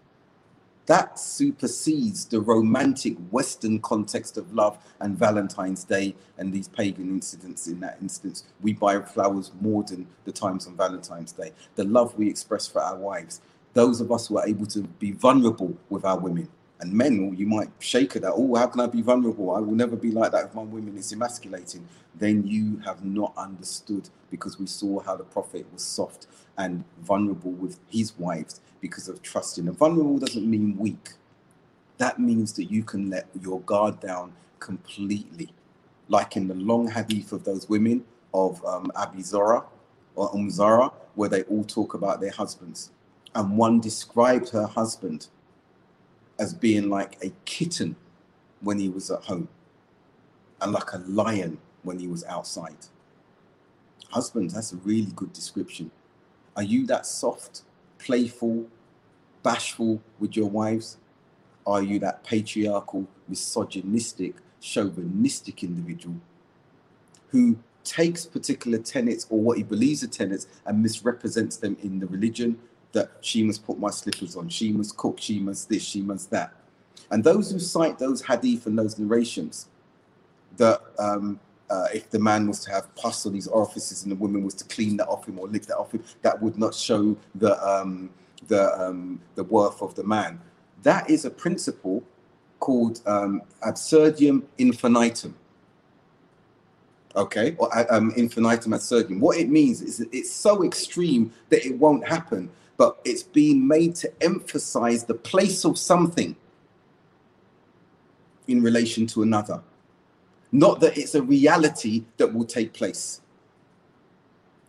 that supersedes the romantic Western context of love and Valentine's Day and these pagan incidents. In that instance, we buy flowers more than the times on Valentine's Day. The love we express for our wives, those of us who are able to be vulnerable with our women, and men, you might shake at that. Oh, how can I be vulnerable? I will never be like that if my women is emasculating. Then you have not understood because we saw how the Prophet was soft and vulnerable with his wives because of trusting. And vulnerable doesn't mean weak. That means that you can let your guard down completely. Like in the long hadith of those women of um, Abi Zara or Umm Zara, where they all talk about their husbands. And one described her husband as being like a kitten when he was at home and like a lion when he was outside. Husbands, that's a really good description. Are you that soft, playful, bashful with your wives? Are you that patriarchal, misogynistic, chauvinistic individual who takes particular tenets or what he believes are tenets and misrepresents them in the religion that she must put my slippers on, she must cook, she must this, she must that. And those who cite those hadith and those narrations, that um, uh, if the man was to have pus on his orifices and the woman was to clean that off him or lick that off him, that would not show the um, the um, the worth of the man. That is a principle called um, absurdum infinitum. Okay, or um, infinitum absurdum. What it means is it's so extreme that it won't happen but it's being made to emphasize the place of something in relation to another. Not that it's a reality that will take place.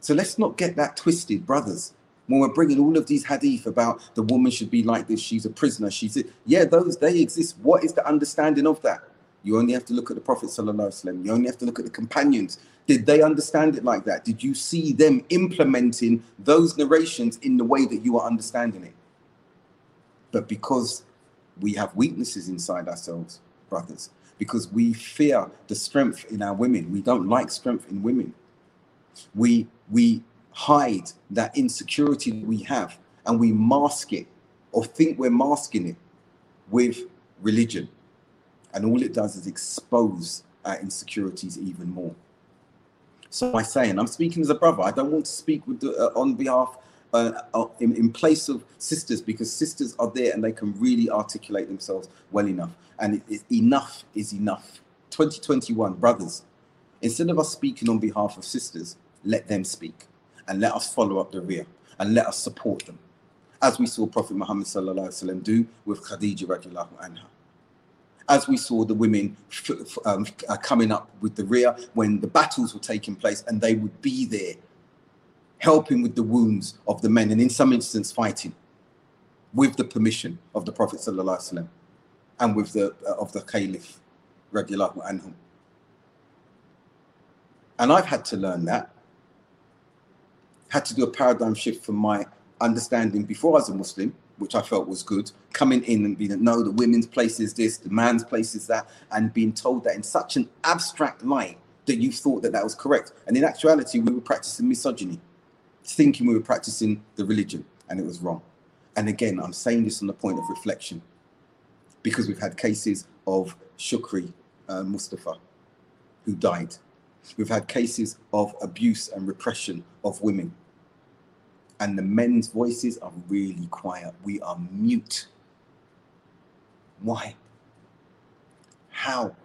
So let's not get that twisted, brothers. When we're bringing all of these hadith about the woman should be like this, she's a prisoner, she's it. Yeah, those they exist. What is the understanding of that? You only have to look at the Prophet. sallallahu alaihi wasallam. You only have to look at the companions. Did they understand it like that? Did you see them implementing those narrations in the way that you are understanding it? But because we have weaknesses inside ourselves, brothers, because we fear the strength in our women, we don't like strength in women. We we hide that insecurity that we have and we mask it or think we're masking it with religion. And all it does is expose our insecurities even more. So by saying, I'm speaking as a brother. I don't want to speak the, uh, on behalf uh, uh, in, in place of sisters because sisters are there and they can really articulate themselves well enough. And it, it, enough is enough. 2021, brothers, instead of us speaking on behalf of sisters, let them speak and let us follow up the rear and let us support them. As we saw Prophet Muhammad do with Khadija anha as we saw the women um, uh, coming up with the rear when the battles were taking place, and they would be there helping with the wounds of the men, and in some instances fighting with the permission of the Prophet ﷺ and with the uh, of the Caliph radiallahu anhum. And I've had to learn that. Had to do a paradigm shift from my understanding before I was a Muslim which I felt was good, coming in and being, no, the women's place is this, the man's place is that, and being told that in such an abstract light that you thought that that was correct. And in actuality, we were practicing misogyny, thinking we were practicing the religion, and it was wrong. And again, I'm saying this on the point of reflection because we've had cases of Shukri uh, Mustafa who died. We've had cases of abuse and repression of women. And the men's voices are really quiet. We are mute. Why? How?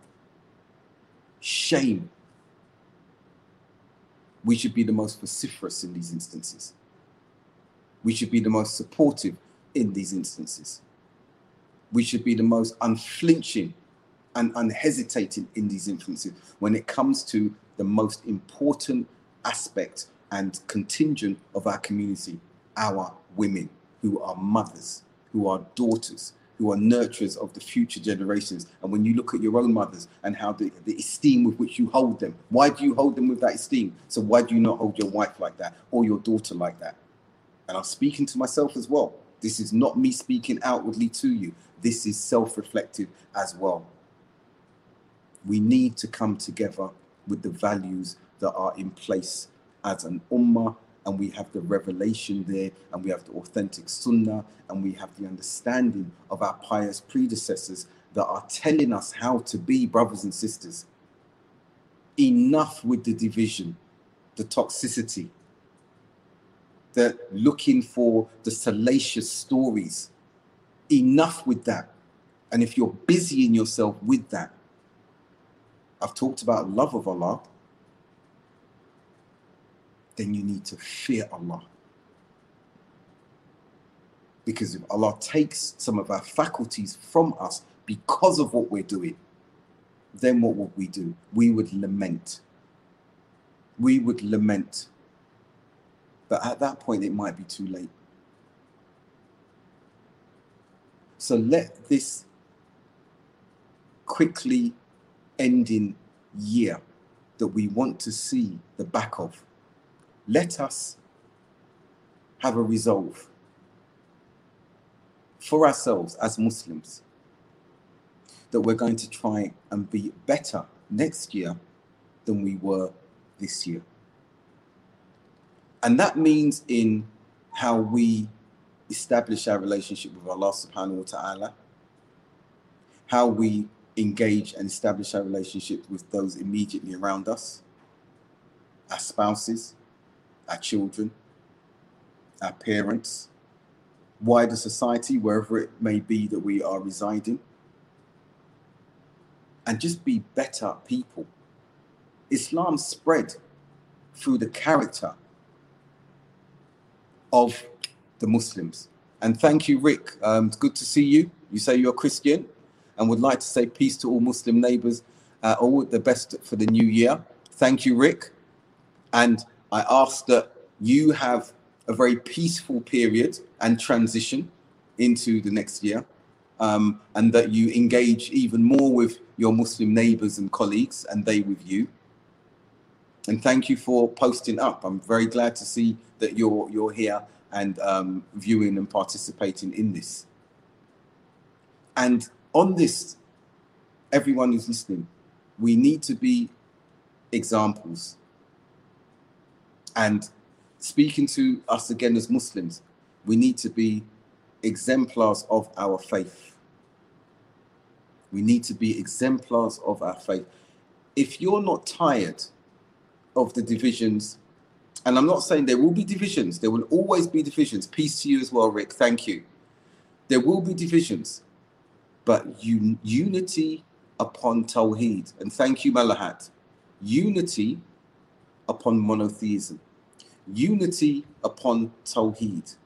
Shame. We should be the most vociferous in these instances. We should be the most supportive in these instances. We should be the most unflinching and unhesitating in these instances when it comes to the most important aspect and contingent of our community our women who are mothers, who are daughters, who are nurturers of the future generations. And when you look at your own mothers and how the, the esteem with which you hold them, why do you hold them with that esteem? So why do you not hold your wife like that or your daughter like that? And I'm speaking to myself as well. This is not me speaking outwardly to you. This is self reflective as well. We need to come together with the values that are in place as an ummah, and we have the revelation there, and we have the authentic sunnah, and we have the understanding of our pious predecessors that are telling us how to be brothers and sisters. Enough with the division, the toxicity, the looking for the salacious stories. Enough with that. And if you're busying yourself with that, I've talked about love of Allah, then you need to fear Allah. Because if Allah takes some of our faculties from us because of what we're doing, then what would we do? We would lament. We would lament but at that point, it might be too late. So let this quickly ending year that we want to see the back of, let us have a resolve for ourselves as Muslims that we're going to try and be better next year than we were this year. And that means in how we establish our relationship with Allah subhanahu wa ta'ala, how we engage and establish our relationship with those immediately around us, our spouses, our children, our parents, wider society, wherever it may be that we are residing, and just be better people. Islam spread through the character of the Muslims. And thank you, Rick. Um, it's good to see you. You say you're Christian and would like to say peace to all Muslim neighbors, uh, all the best for the new year. Thank you, Rick. And I ask that you have a very peaceful period and transition into the next year, um, and that you engage even more with your Muslim neighbors and colleagues, and they with you. And thank you for posting up. I'm very glad to see that you're you're here and um, viewing and participating in this. And on this, everyone who's listening, we need to be examples. And speaking to us again as Muslims, we need to be exemplars of our faith. We need to be exemplars of our faith. If you're not tired of the divisions and I'm not saying there will be divisions. There will always be divisions. Peace to you as well, Rick. Thank you. There will be divisions, but un- unity upon Tawheed. And thank you, Malahat. Unity upon monotheism. Unity upon Tawheed.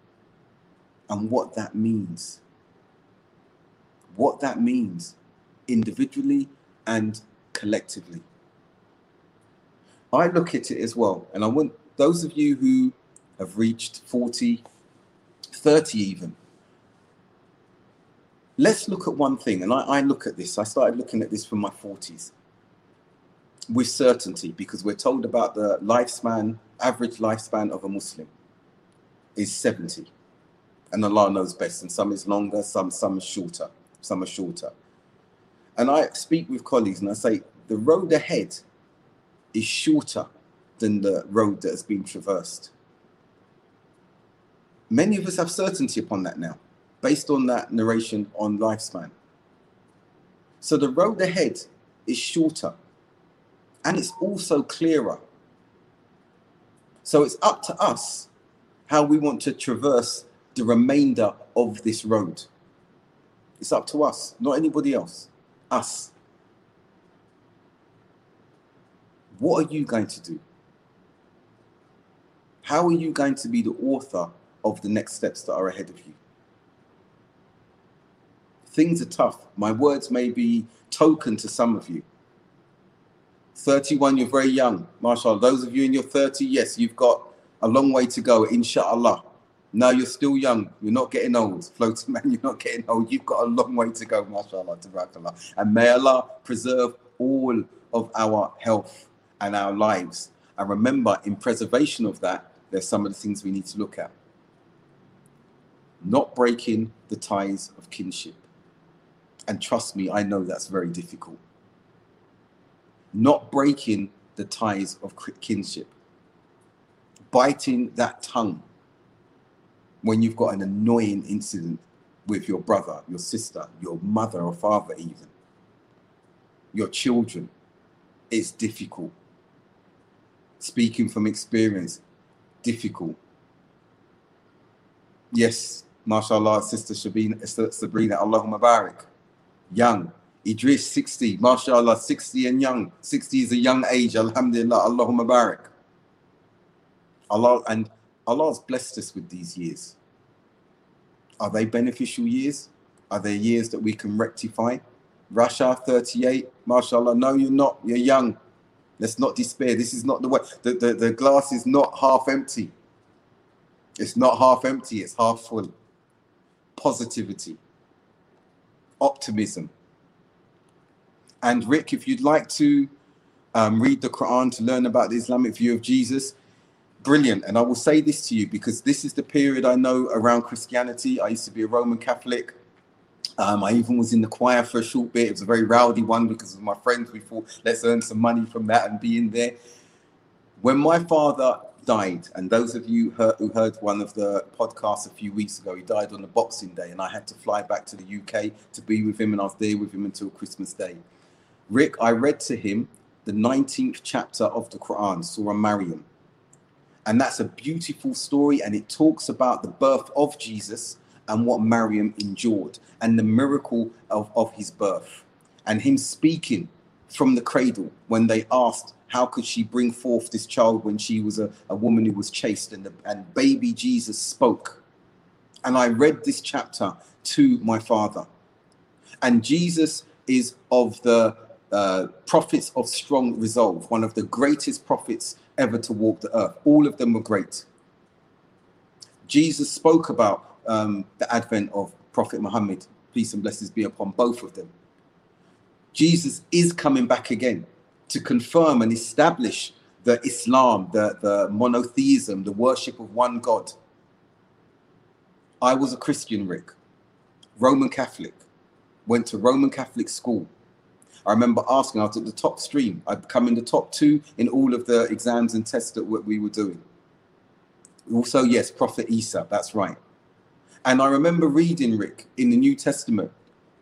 And what that means. What that means individually and collectively. I look at it as well, and I want those of you who have reached 40, 30 even, let's look at one thing. And I, I look at this, I started looking at this from my 40s with certainty because we're told about the lifespan, average lifespan of a Muslim is 70. And Allah knows best. And some is longer, some some is shorter, some are shorter. And I speak with colleagues and I say the road ahead is shorter than the road that has been traversed. Many of us have certainty upon that now, based on that narration on lifespan. So the road ahead is shorter and it's also clearer. So it's up to us how we want to traverse the remainder of this road. It's up to us, not anybody else. Us. What are you going to do? How are you going to be the author of the next steps that are ahead of you? Things are tough. My words may be token to some of you. 31, you're very young, mashallah. Those of you in your 30, yes, you've got a long way to go, inshallah. Now you're still young. You're not getting old. <laughs> Floating man, you're not getting old. You've got a long way to go, mashallah, tabarakallah. And may Allah preserve all of our health and our lives. And remember, in preservation of that, there's some of the things we need to look at. Not breaking the ties of kinship. And trust me, I know that's very difficult. Not breaking the ties of kinship. Biting that tongue when you've got an annoying incident with your brother, your sister, your mother or father, even your children, it's difficult. Speaking from experience, difficult. Yes, mashallah, sister Sabrina, Allahumma barik, young. Idris, 60, mashallah, 60 and young. 60 is a young age, alhamdulillah, Allahumma barik. Allah, and Allah's blessed us with these years. Are they beneficial years? Are they years that we can rectify? Russia 38, mashallah. No, you're not. You're young. Let's not despair. This is not the way. The, the, the glass is not half empty. It's not half empty, it's half full. Positivity, optimism. And Rick, if you'd like to um, read the Quran to learn about the Islamic view of Jesus, brilliant. And I will say this to you because this is the period I know around Christianity. I used to be a Roman Catholic. Um, I even was in the choir for a short bit. It was a very rowdy one because of my friends. We thought, let's earn some money from that and be in there. When my father died, and those of you who heard one of the podcasts a few weeks ago, he died on the Boxing Day, and I had to fly back to the UK to be with him, and I was there with him until Christmas Day. Rick, I read to him the 19th chapter of the Quran, Surah Maryam. And that's a beautiful story, and it talks about the birth of Jesus and what Maryam endured and the miracle of, of his birth and him speaking from the cradle when they asked how could she bring forth this child when she was a, a woman who was chaste? And, the, and baby jesus spoke. And i read this chapter to my father. And jesus is of the uh, prophets of strong resolve one of the greatest prophets ever to walk the earth. All of them were great. Jesus spoke about um, the advent of Prophet Muhammad, peace and blessings be upon both of them. Jesus is coming back again to confirm and establish the Islam, the, the monotheism, the worship of one God. I was a Christian, Rick, Roman Catholic, went to Roman Catholic school, I remember asking, I was at the top stream. I'd come in the top two in all of the exams and tests that we were doing. Also, yes, Prophet Isa, that's right. And I remember reading, Rick, in the New Testament,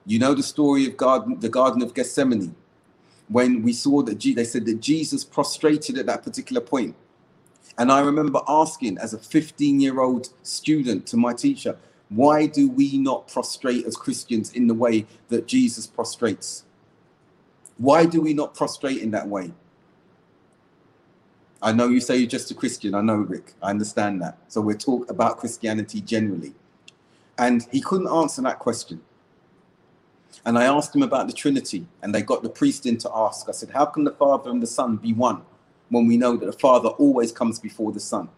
you know the story of garden, the Garden of Gethsemane, when we saw that they said that Jesus prostrated at that particular point. And I remember asking as a 15 year old student to my teacher, why do we not prostrate as Christians in the way that Jesus prostrates? Why do we not prostrate in that way? I know you say you're just a Christian. I know, Rick. I understand that. So we're talking about Christianity generally. And he couldn't answer that question. And I asked him about the Trinity, and they got the priest in to ask. I said, How can the Father and the Son be one when we know that the Father always comes before the Son?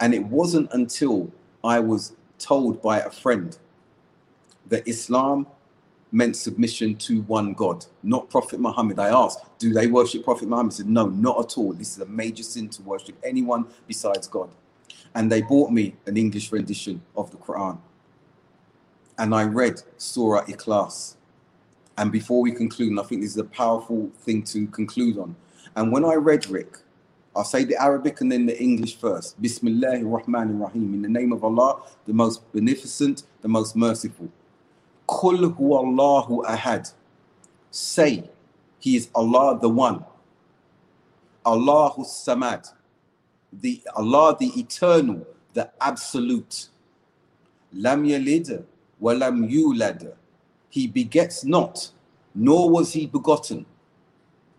And it wasn't until I was told by a friend that Islam meant submission to one God, not Prophet Muhammad. I asked, do they worship Prophet Muhammad? He said, no, not at all. This is a major sin to worship anyone besides God. And they bought me an English rendition of the Quran. And I read Surah Ikhlas. And before we conclude, and I think this is a powerful thing to conclude on. And when I read Rick, I'll say the Arabic and then the English first. Bismillahir Rahmanir Rahim. In the name of Allah, the most beneficent, the most merciful. Kul Allahu ahad. Say, He is Allah the One. Allahu Samad. The Allah the Eternal, the Absolute. Lam yalid wa lam yulad. He begets not, nor was he begotten.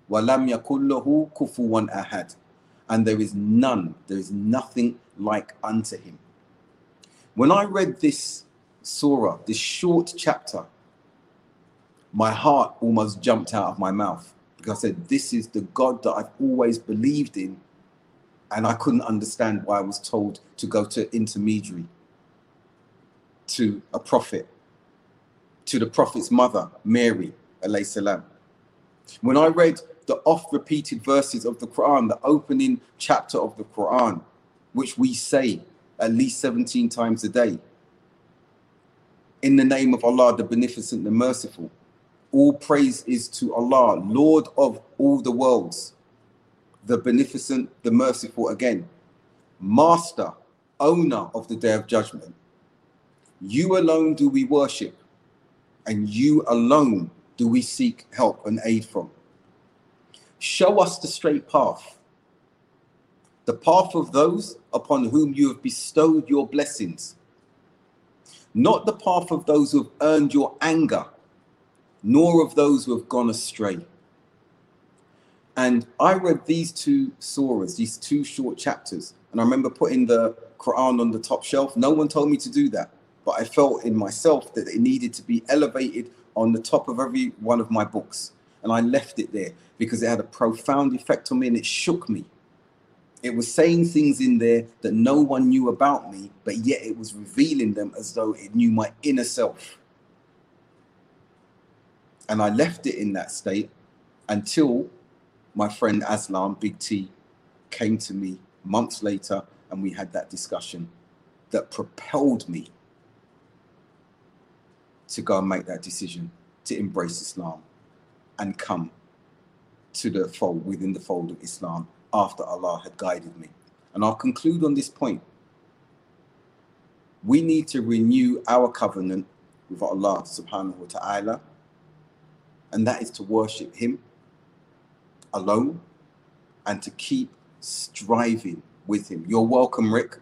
Wa lam yakullahu kufuwan ahad and there is none, there is nothing like unto him. When I read this surah, this short chapter, my heart almost jumped out of my mouth because I said, This is the God that I've always believed in, and I couldn't understand why I was told to go to intermediary, to a prophet, to the prophet's mother, Mary. When I read the oft repeated verses of the Quran, the opening chapter of the Quran, which we say at least 17 times a day. In the name of Allah, the Beneficent, the Merciful. All praise is to Allah, Lord of all the worlds, the Beneficent, the Merciful again, Master, Owner of the Day of Judgment. You alone do we worship, and you alone do we seek help and aid from. Show us the straight path, the path of those upon whom you have bestowed your blessings, not the path of those who have earned your anger, nor of those who have gone astray. And I read these two surahs, these two short chapters, and I remember putting the Quran on the top shelf. No one told me to do that, but I felt in myself that it needed to be elevated on the top of every one of my books and I left it there because it had a profound effect on me and it shook me. It was saying things in there that no one knew about me, but yet it was revealing them as though it knew my inner self. And I left it in that state until my friend Aslam, Big T, came to me months later and we had that discussion that propelled me to go and make that decision to embrace Islam and come to the fold within the fold of Islam after Allah had guided me. And I'll conclude on this point. We need to renew our covenant with Allah subhanahu wa ta'ala, and that is to worship Him alone and to keep striving with Him. You're welcome, Rick.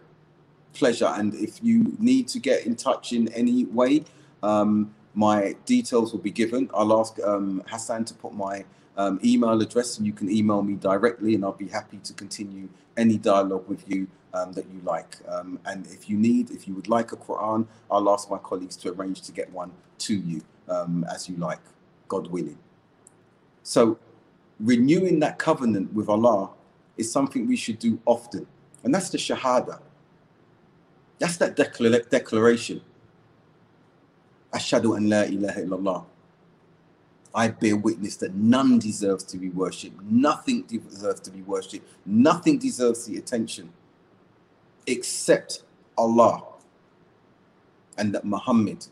Pleasure. And if you need to get in touch in any way, um, my details will be given. I'll ask um, Hassan to put my um, email address and you can email me directly and I'll be happy to continue any dialogue with you um, that you like. Um, and if you need, if you would like a Quran, I'll ask my colleagues to arrange to get one to you um, as you like, God willing. So renewing that covenant with Allah is something we should do often. And that's the Shahada. That's that decla- declaration Ashadu an la ilaha illallah. I bear witness that none deserves to be worshipped. Nothing deserves to be worshipped. Nothing deserves the attention except Allah. And that Muhammad,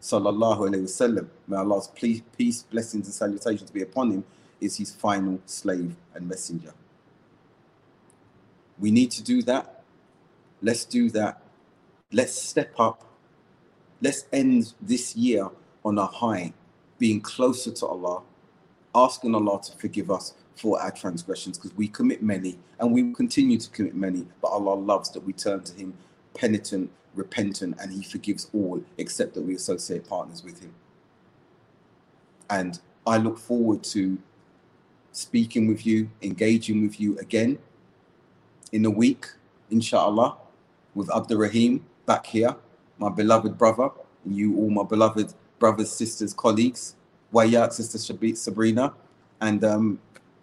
sallallahu alayhi wasallam, may Allah's peace, blessings, and salutations be upon him, is his final slave and messenger. We need to do that. Let's do that. Let's step up let's end this year on a high, being closer to Allah, asking Allah to forgive us for our transgressions because we commit many and we continue to commit many, but Allah loves that we turn to Him penitent, repentant, and He forgives all except that we associate partners with Him. And I look forward to speaking with you, engaging with you again in a week, inshallah, with Abdurraheem back here my beloved brother, and you all my beloved brothers, sisters, colleagues, Wayat, Sister Sabrina, and um,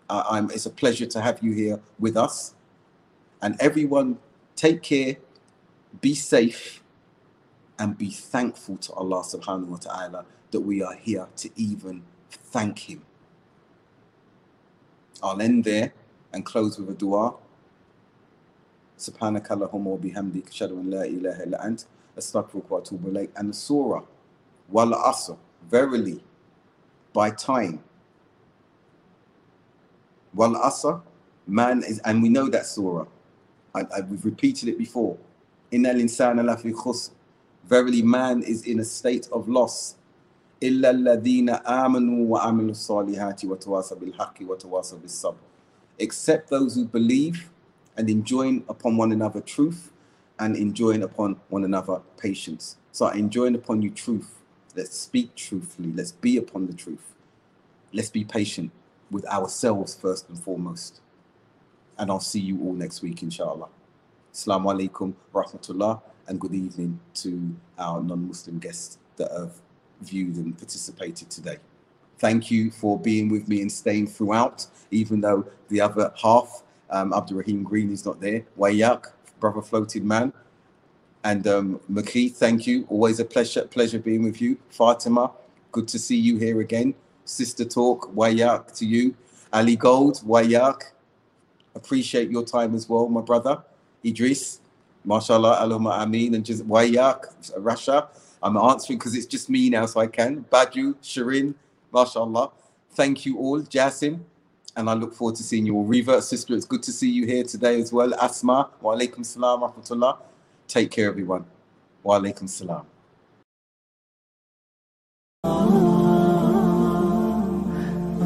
I, am it's a pleasure to have you here with us. And everyone, take care, be safe, and be thankful to Allah subhanahu wa ta'ala that we are here to even thank Him. I'll end there and close with a dua. سبحانك اللهم وبحمدك أشهد أن لا إله إلا أنت astaghfirullah wa atubu and the surah, wal asr, verily, by time. Wal asr, Man is, and we know that surah. I, I, we've repeated it before. In al insana lafi khusr. Verily, man is in a state of loss. إلا الذين آمنوا وعملوا الصالحات وتواصوا بالحق وتواصوا بالصبر. Except those who believe and enjoin upon one another truth and enjoin upon one another patience. So I enjoin upon you truth. Let's speak truthfully. Let's be upon the truth. Let's be patient with ourselves first and foremost. And I'll see you all next week, inshallah. Assalamu alaikum, rahmatullah, and good evening to our non Muslim guests that have viewed and participated today. Thank you for being with me and staying throughout, even though the other half, um, Abdurraheem Green, is not there. Wayak, brother floated man. And um, McKee, thank you. Always a pleasure, pleasure being with you. Fatima, good to see you here again. Sister Talk, Wayak to you. Ali Gold, Wayak, appreciate your time as well, my brother. Idris, mashallah, aloma ameen, and just Wayak, Rasha. I'm answering because it's just me now, so I can. Badu, Shirin, mashallah. Thank you all, Jasim, and I look forward to seeing you all. Revert sister, it's good to see you here today as well. Asma, wa alaikum salam, rahmatullah. Take care, everyone. Wa alaikum salam.